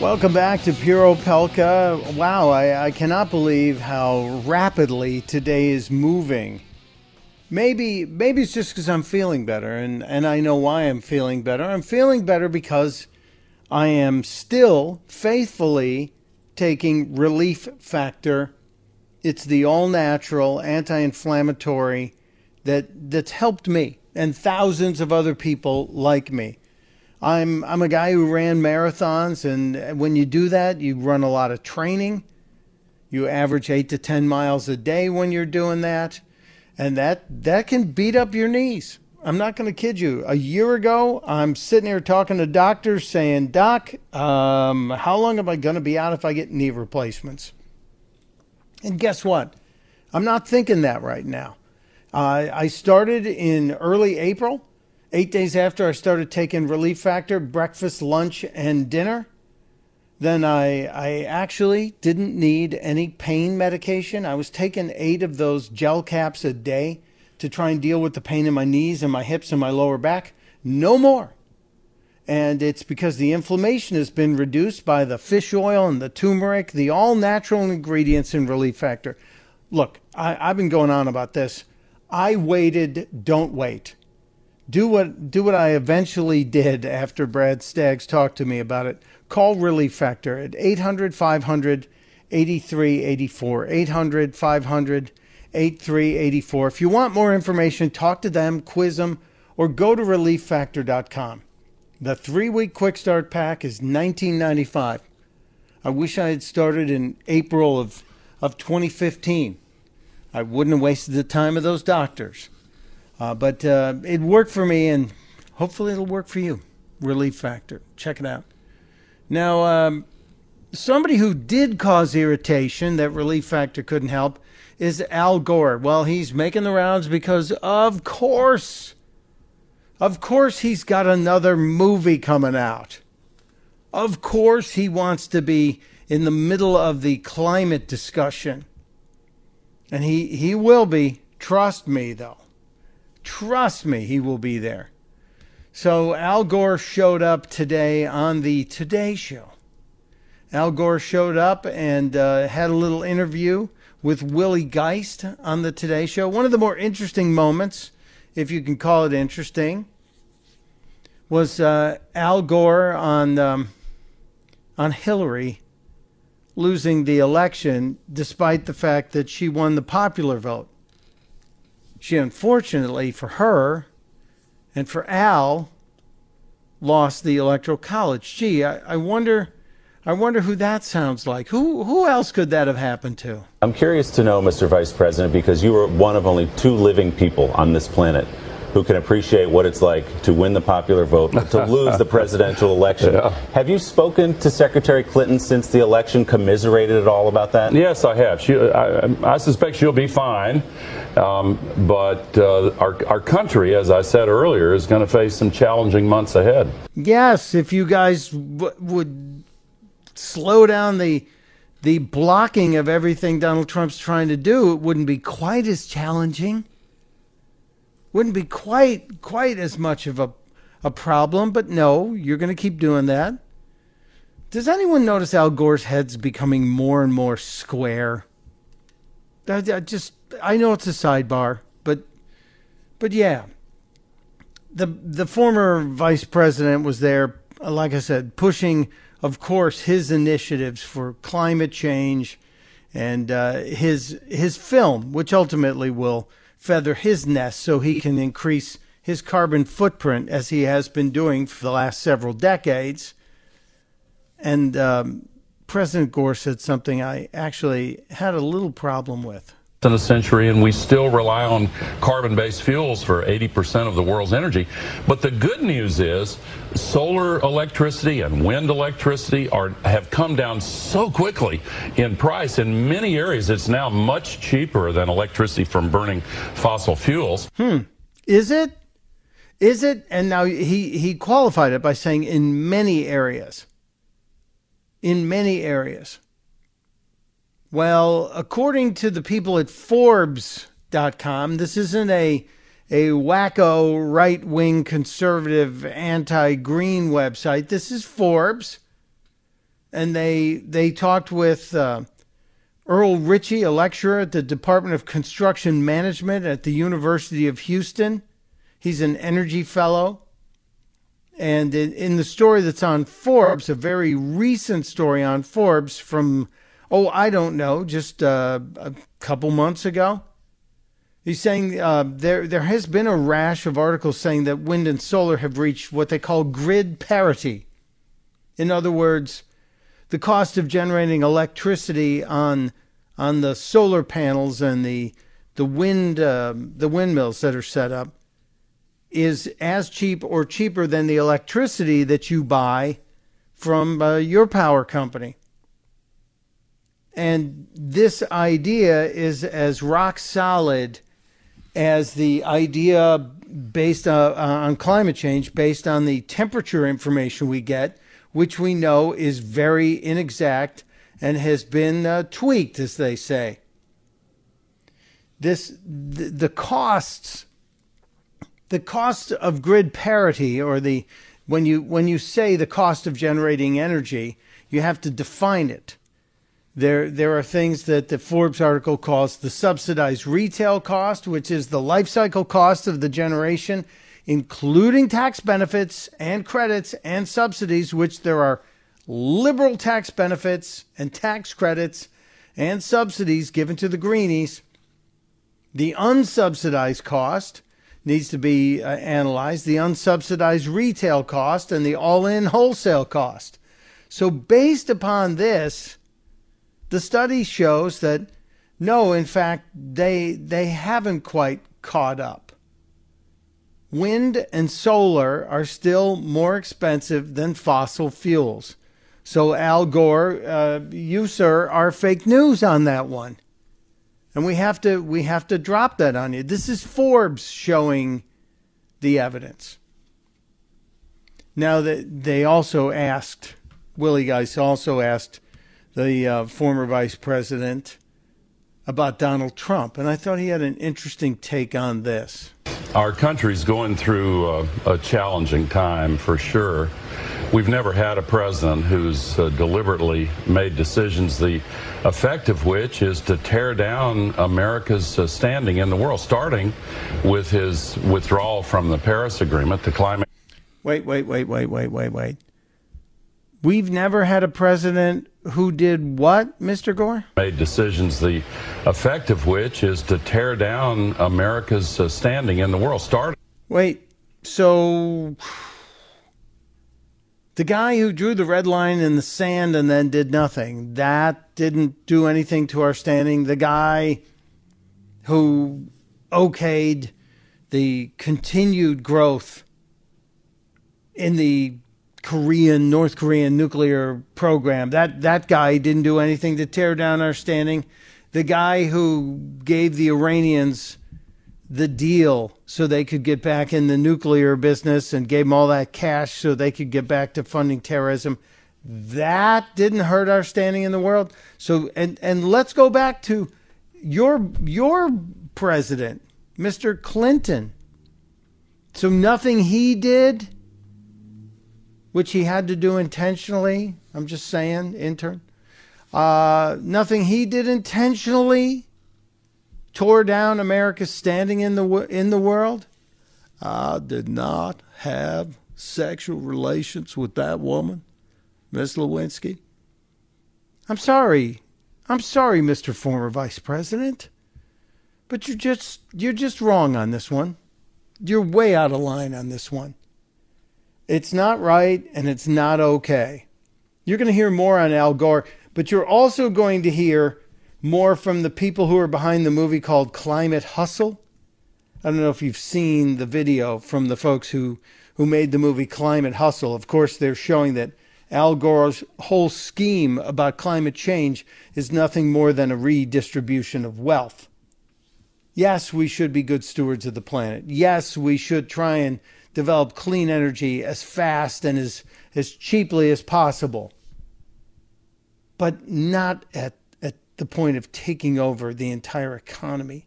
Welcome back to Pure Opelka. Wow, I, I cannot believe how rapidly today is moving. Maybe maybe it's just because I'm feeling better, and, and I know why I'm feeling better. I'm feeling better because I am still faithfully taking Relief Factor. It's the all natural anti inflammatory that that's helped me and thousands of other people like me. I'm I'm a guy who ran marathons, and when you do that, you run a lot of training. You average eight to ten miles a day when you're doing that, and that that can beat up your knees. I'm not going to kid you. A year ago, I'm sitting here talking to doctors saying, Doc, um, how long am I going to be out if I get knee replacements? And guess what? I'm not thinking that right now. Uh, I started in early April, eight days after I started taking Relief Factor, breakfast, lunch, and dinner. Then I, I actually didn't need any pain medication. I was taking eight of those gel caps a day to try and deal with the pain in my knees and my hips and my lower back. No more. And it's because the inflammation has been reduced by the fish oil and the turmeric, the all natural ingredients in Relief Factor. Look, I, I've been going on about this. I waited, don't wait. Do what do what I eventually did after Brad Staggs talked to me about it. Call Relief Factor at 800 500 8384. 800 500 8384. If you want more information, talk to them, quiz them, or go to relieffactor.com. The three week quick start pack is $19.95. I wish I had started in April of, of 2015. I wouldn't have wasted the time of those doctors. Uh, but uh, it worked for me, and hopefully it'll work for you. Relief Factor. Check it out. Now, um, somebody who did cause irritation that Relief Factor couldn't help is Al Gore. Well, he's making the rounds because, of course, of course, he's got another movie coming out. Of course, he wants to be in the middle of the climate discussion. And he, he will be. Trust me, though. Trust me, he will be there. So Al Gore showed up today on the Today Show. Al Gore showed up and uh, had a little interview with Willie Geist on the Today Show. One of the more interesting moments, if you can call it interesting, was uh, Al Gore on um, on Hillary losing the election, despite the fact that she won the popular vote. She unfortunately for her and for Al lost the electoral college. Gee, I, I wonder I wonder who that sounds like. Who who else could that have happened to? I'm curious to know, Mr. Vice President, because you are one of only two living people on this planet who can appreciate what it's like to win the popular vote, to [LAUGHS] lose the presidential election. Yeah. Have you spoken to Secretary Clinton since the election, commiserated at all about that? Yes, I have. She, I, I, suspect she'll be fine. Um, but uh, our, our country, as I said earlier, is going to face some challenging months ahead. Yes, if you guys w- would slow down the the blocking of everything Donald Trump's trying to do, it wouldn't be quite as challenging. Wouldn't be quite quite as much of a a problem, but no, you're going to keep doing that. Does anyone notice Al Gore's head's becoming more and more square? I, I just I know it's a sidebar, but but yeah. The the former vice president was there, like I said, pushing of course, his initiatives for climate change and uh, his his film, which ultimately will feather his nest so he can increase his carbon footprint as he has been doing for the last several decades. And um, President Gore said something I actually had a little problem with in a century, and we still rely on carbon based fuels for 80% of the world's energy. But the good news is solar electricity and wind electricity are have come down so quickly in price. In many areas, it's now much cheaper than electricity from burning fossil fuels. Hmm. Is it? Is it? And now he, he qualified it by saying in many areas. In many areas. Well, according to the people at Forbes.com, this isn't a a wacko right wing conservative anti green website. This is Forbes, and they they talked with uh, Earl Ritchie, a lecturer at the Department of Construction Management at the University of Houston. He's an energy fellow. And in, in the story that's on Forbes, a very recent story on Forbes from oh, I don't know, just uh, a couple months ago. He's saying uh, there there has been a rash of articles saying that wind and solar have reached what they call grid parity. In other words, the cost of generating electricity on on the solar panels and the the wind uh, the windmills that are set up is as cheap or cheaper than the electricity that you buy from uh, your power company. And this idea is as rock solid as the idea based uh, on climate change, based on the temperature information we get, which we know is very inexact and has been uh, tweaked, as they say. This the, the costs, the cost of grid parity, or the when you when you say the cost of generating energy, you have to define it. There, there are things that the Forbes article calls the subsidized retail cost, which is the life cycle cost of the generation, including tax benefits and credits and subsidies, which there are liberal tax benefits and tax credits and subsidies given to the greenies. The unsubsidized cost needs to be uh, analyzed, the unsubsidized retail cost and the all in wholesale cost. So, based upon this, the study shows that no, in fact, they they haven't quite caught up. Wind and solar are still more expensive than fossil fuels. So Al Gore, uh, you sir, are fake news on that one, and we have to we have to drop that on you. This is Forbes showing the evidence. Now that they also asked, Willie Geist also asked the uh, former vice president, about Donald Trump. And I thought he had an interesting take on this. Our country's going through a, a challenging time for sure. We've never had a president who's uh, deliberately made decisions, the effect of which is to tear down America's uh, standing in the world, starting with his withdrawal from the Paris Agreement, the climate. Wait, wait, wait, wait, wait, wait, wait. We've never had a president who did what, Mr. Gore? Made decisions, the effect of which is to tear down America's uh, standing in the world. Start. Wait, so the guy who drew the red line in the sand and then did nothing, that didn't do anything to our standing. The guy who okayed the continued growth in the Korean, North Korean nuclear program. That that guy didn't do anything to tear down our standing. The guy who gave the Iranians the deal so they could get back in the nuclear business and gave them all that cash so they could get back to funding terrorism. That didn't hurt our standing in the world. So and and let's go back to your your president, Mr. Clinton. So nothing he did which he had to do intentionally. I'm just saying, intern. Uh, nothing he did intentionally tore down America's standing in the in the world. I did not have sexual relations with that woman, Miss Lewinsky. I'm sorry. I'm sorry, Mr. Former Vice President. But you're just you're just wrong on this one. You're way out of line on this one. It's not right and it's not okay. You're going to hear more on Al Gore, but you're also going to hear more from the people who are behind the movie called Climate Hustle. I don't know if you've seen the video from the folks who, who made the movie Climate Hustle. Of course, they're showing that Al Gore's whole scheme about climate change is nothing more than a redistribution of wealth. Yes, we should be good stewards of the planet. Yes, we should try and develop clean energy as fast and as, as cheaply as possible, but not at, at the point of taking over the entire economy.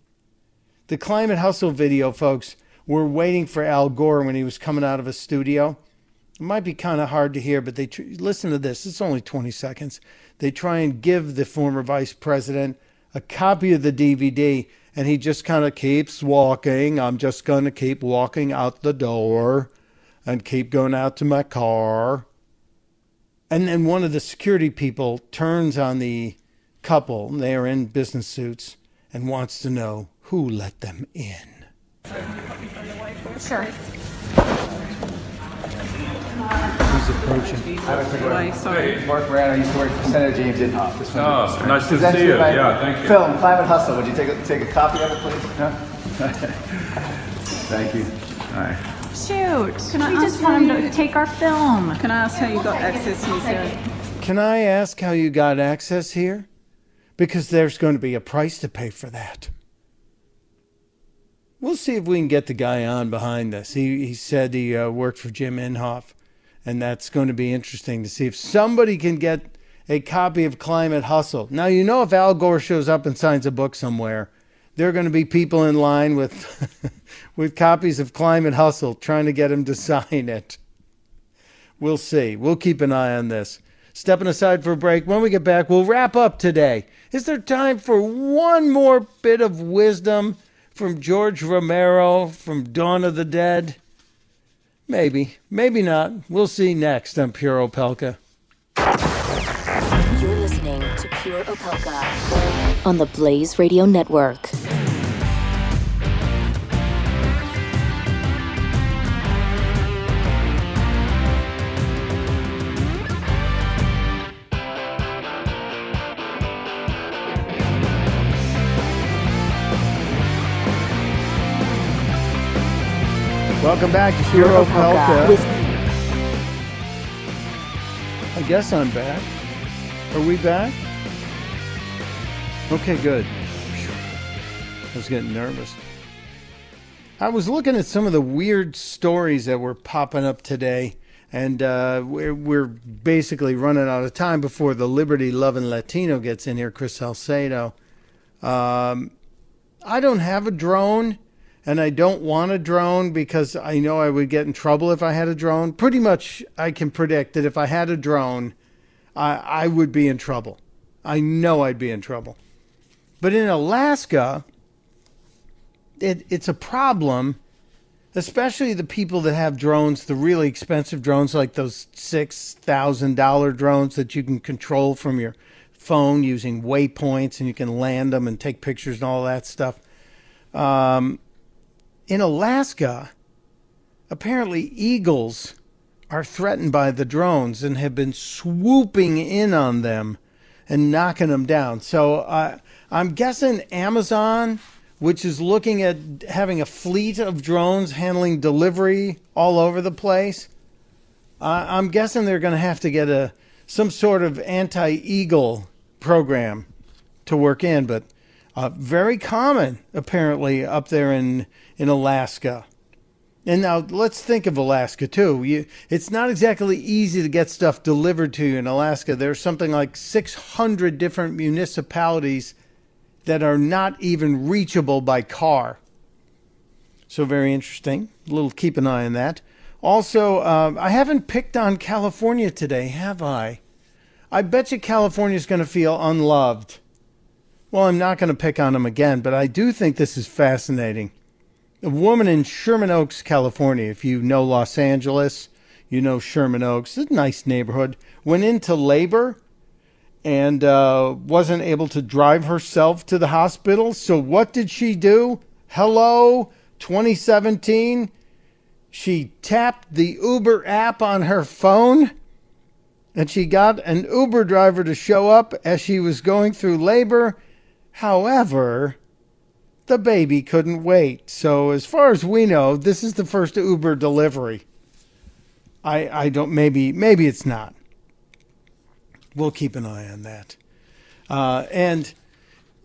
The Climate Hustle video, folks, we're waiting for Al Gore when he was coming out of a studio. It might be kind of hard to hear, but they tr- listen to this. It's only 20 seconds. They try and give the former vice president a copy of the DVD and he just kind of keeps walking. I'm just going to keep walking out the door and keep going out to my car. And then one of the security people turns on the couple, they are in business suits, and wants to know who let them in. Sure who's approaching. I have a quick Sorry. Marc Morano used to work for Senator James Inhofe. This oh, nice to see you. Yeah, thank you. Film, Climate Hustle. Would you take a, take a copy of it, please? Huh? Thank you. All right. Shoot. Can I we ask just want how him you- to take our film. Can I ask how you got access here. Can I ask how you got access here? Because there's going to be a price to pay for that. We'll see if we can get the guy on behind this. He, he said he uh, worked for Jim Inhofe, and that's going to be interesting to see if somebody can get a copy of Climate Hustle. Now, you know, if Al Gore shows up and signs a book somewhere, there are going to be people in line with, [LAUGHS] with copies of Climate Hustle trying to get him to [LAUGHS] sign it. We'll see. We'll keep an eye on this. Stepping aside for a break. When we get back, we'll wrap up today. Is there time for one more bit of wisdom from George Romero from Dawn of the Dead? Maybe. Maybe not. We'll see next on Pure Opelka. You're listening to Pure Opelka on the Blaze Radio Network. Welcome back to Opelka. Opelka. I guess I'm back. Are we back? Okay, good. I was getting nervous. I was looking at some of the weird stories that were popping up today, and uh, we're, we're basically running out of time before the Liberty Loving Latino gets in here, Chris Salcedo. Um, I don't have a drone, and I don't want a drone because I know I would get in trouble if I had a drone. Pretty much, I can predict that if I had a drone, I, I would be in trouble. I know I'd be in trouble. But in Alaska, it, it's a problem, especially the people that have drones, the really expensive drones like those $6,000 drones that you can control from your phone using waypoints and you can land them and take pictures and all that stuff. Um, in Alaska, apparently eagles are threatened by the drones and have been swooping in on them and knocking them down. So uh, I'm guessing Amazon, which is looking at having a fleet of drones handling delivery all over the place, uh, I'm guessing they're going to have to get a some sort of anti-eagle program to work in, but uh, very common apparently up there in in Alaska. And now let's think of Alaska too. You, it's not exactly easy to get stuff delivered to you in Alaska. There's something like 600 different municipalities that are not even reachable by car. So very interesting. A little keep an eye on that. Also, uh, I haven't picked on California today, have I? I bet you California's going to feel unloved. Well, I'm not going to pick on them again, but I do think this is fascinating. A woman in Sherman Oaks, California, if you know Los Angeles, you know Sherman Oaks, it's a nice neighborhood, went into labor and uh, wasn't able to drive herself to the hospital. So, what did she do? Hello, 2017. She tapped the Uber app on her phone and she got an Uber driver to show up as she was going through labor. However, the baby couldn't wait. So, as far as we know, this is the first Uber delivery. I, I don't, maybe, maybe it's not. We'll keep an eye on that. Uh, and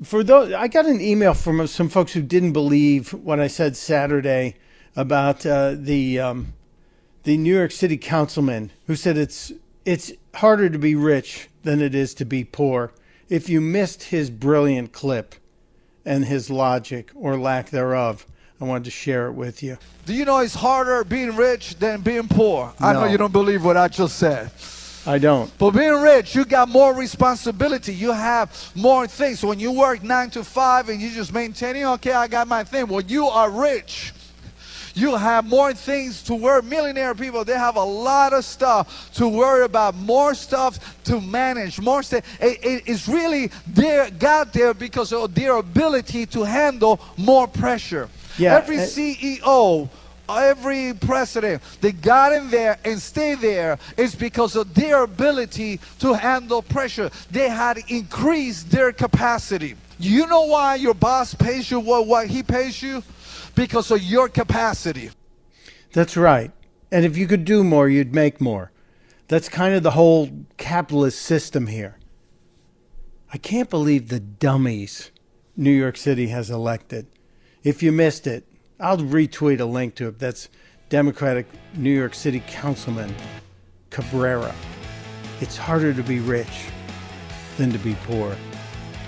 for those, I got an email from some folks who didn't believe what I said Saturday about uh, the um, the New York City councilman who said it's it's harder to be rich than it is to be poor. If you missed his brilliant clip and his logic or lack thereof, I wanted to share it with you. Do you know it's harder being rich than being poor? I know you don't believe what I just said. I don't. But being rich, you got more responsibility. You have more things. When you work nine to five and you just maintaining, okay, I got my thing. Well, you are rich. You have more things to worry. Millionaire people, they have a lot of stuff to worry about, more stuff to manage, more stuff. It, it- it's really there, got there because of their ability to handle more pressure. Yeah, Every eh, and- CEO, every president, they got in there and stay there is because of their ability to handle pressure. They had increased their capacity. You know why your boss pays you what, what he pays you? Because of your capacity. That's right. And if you could do more, you'd make more. That's kind of the whole capitalist system here. I can't believe the dummies New York City has elected. If you missed it, I'll retweet a link to it. That's Democratic New York City Councilman Cabrera. It's harder to be rich than to be poor.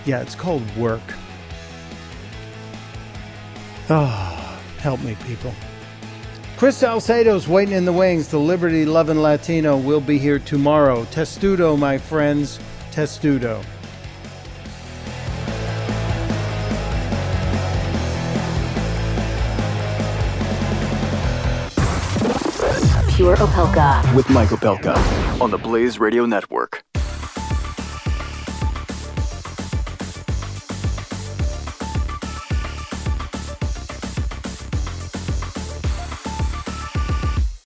Yeah, it's called work. Oh, help me, people. Chris Salcedo's waiting in the wings. The Liberty loving Latino will be here tomorrow. Testudo, my friends. Testudo. Pure Opelka. With Mike Opelka on the Blaze Radio Network.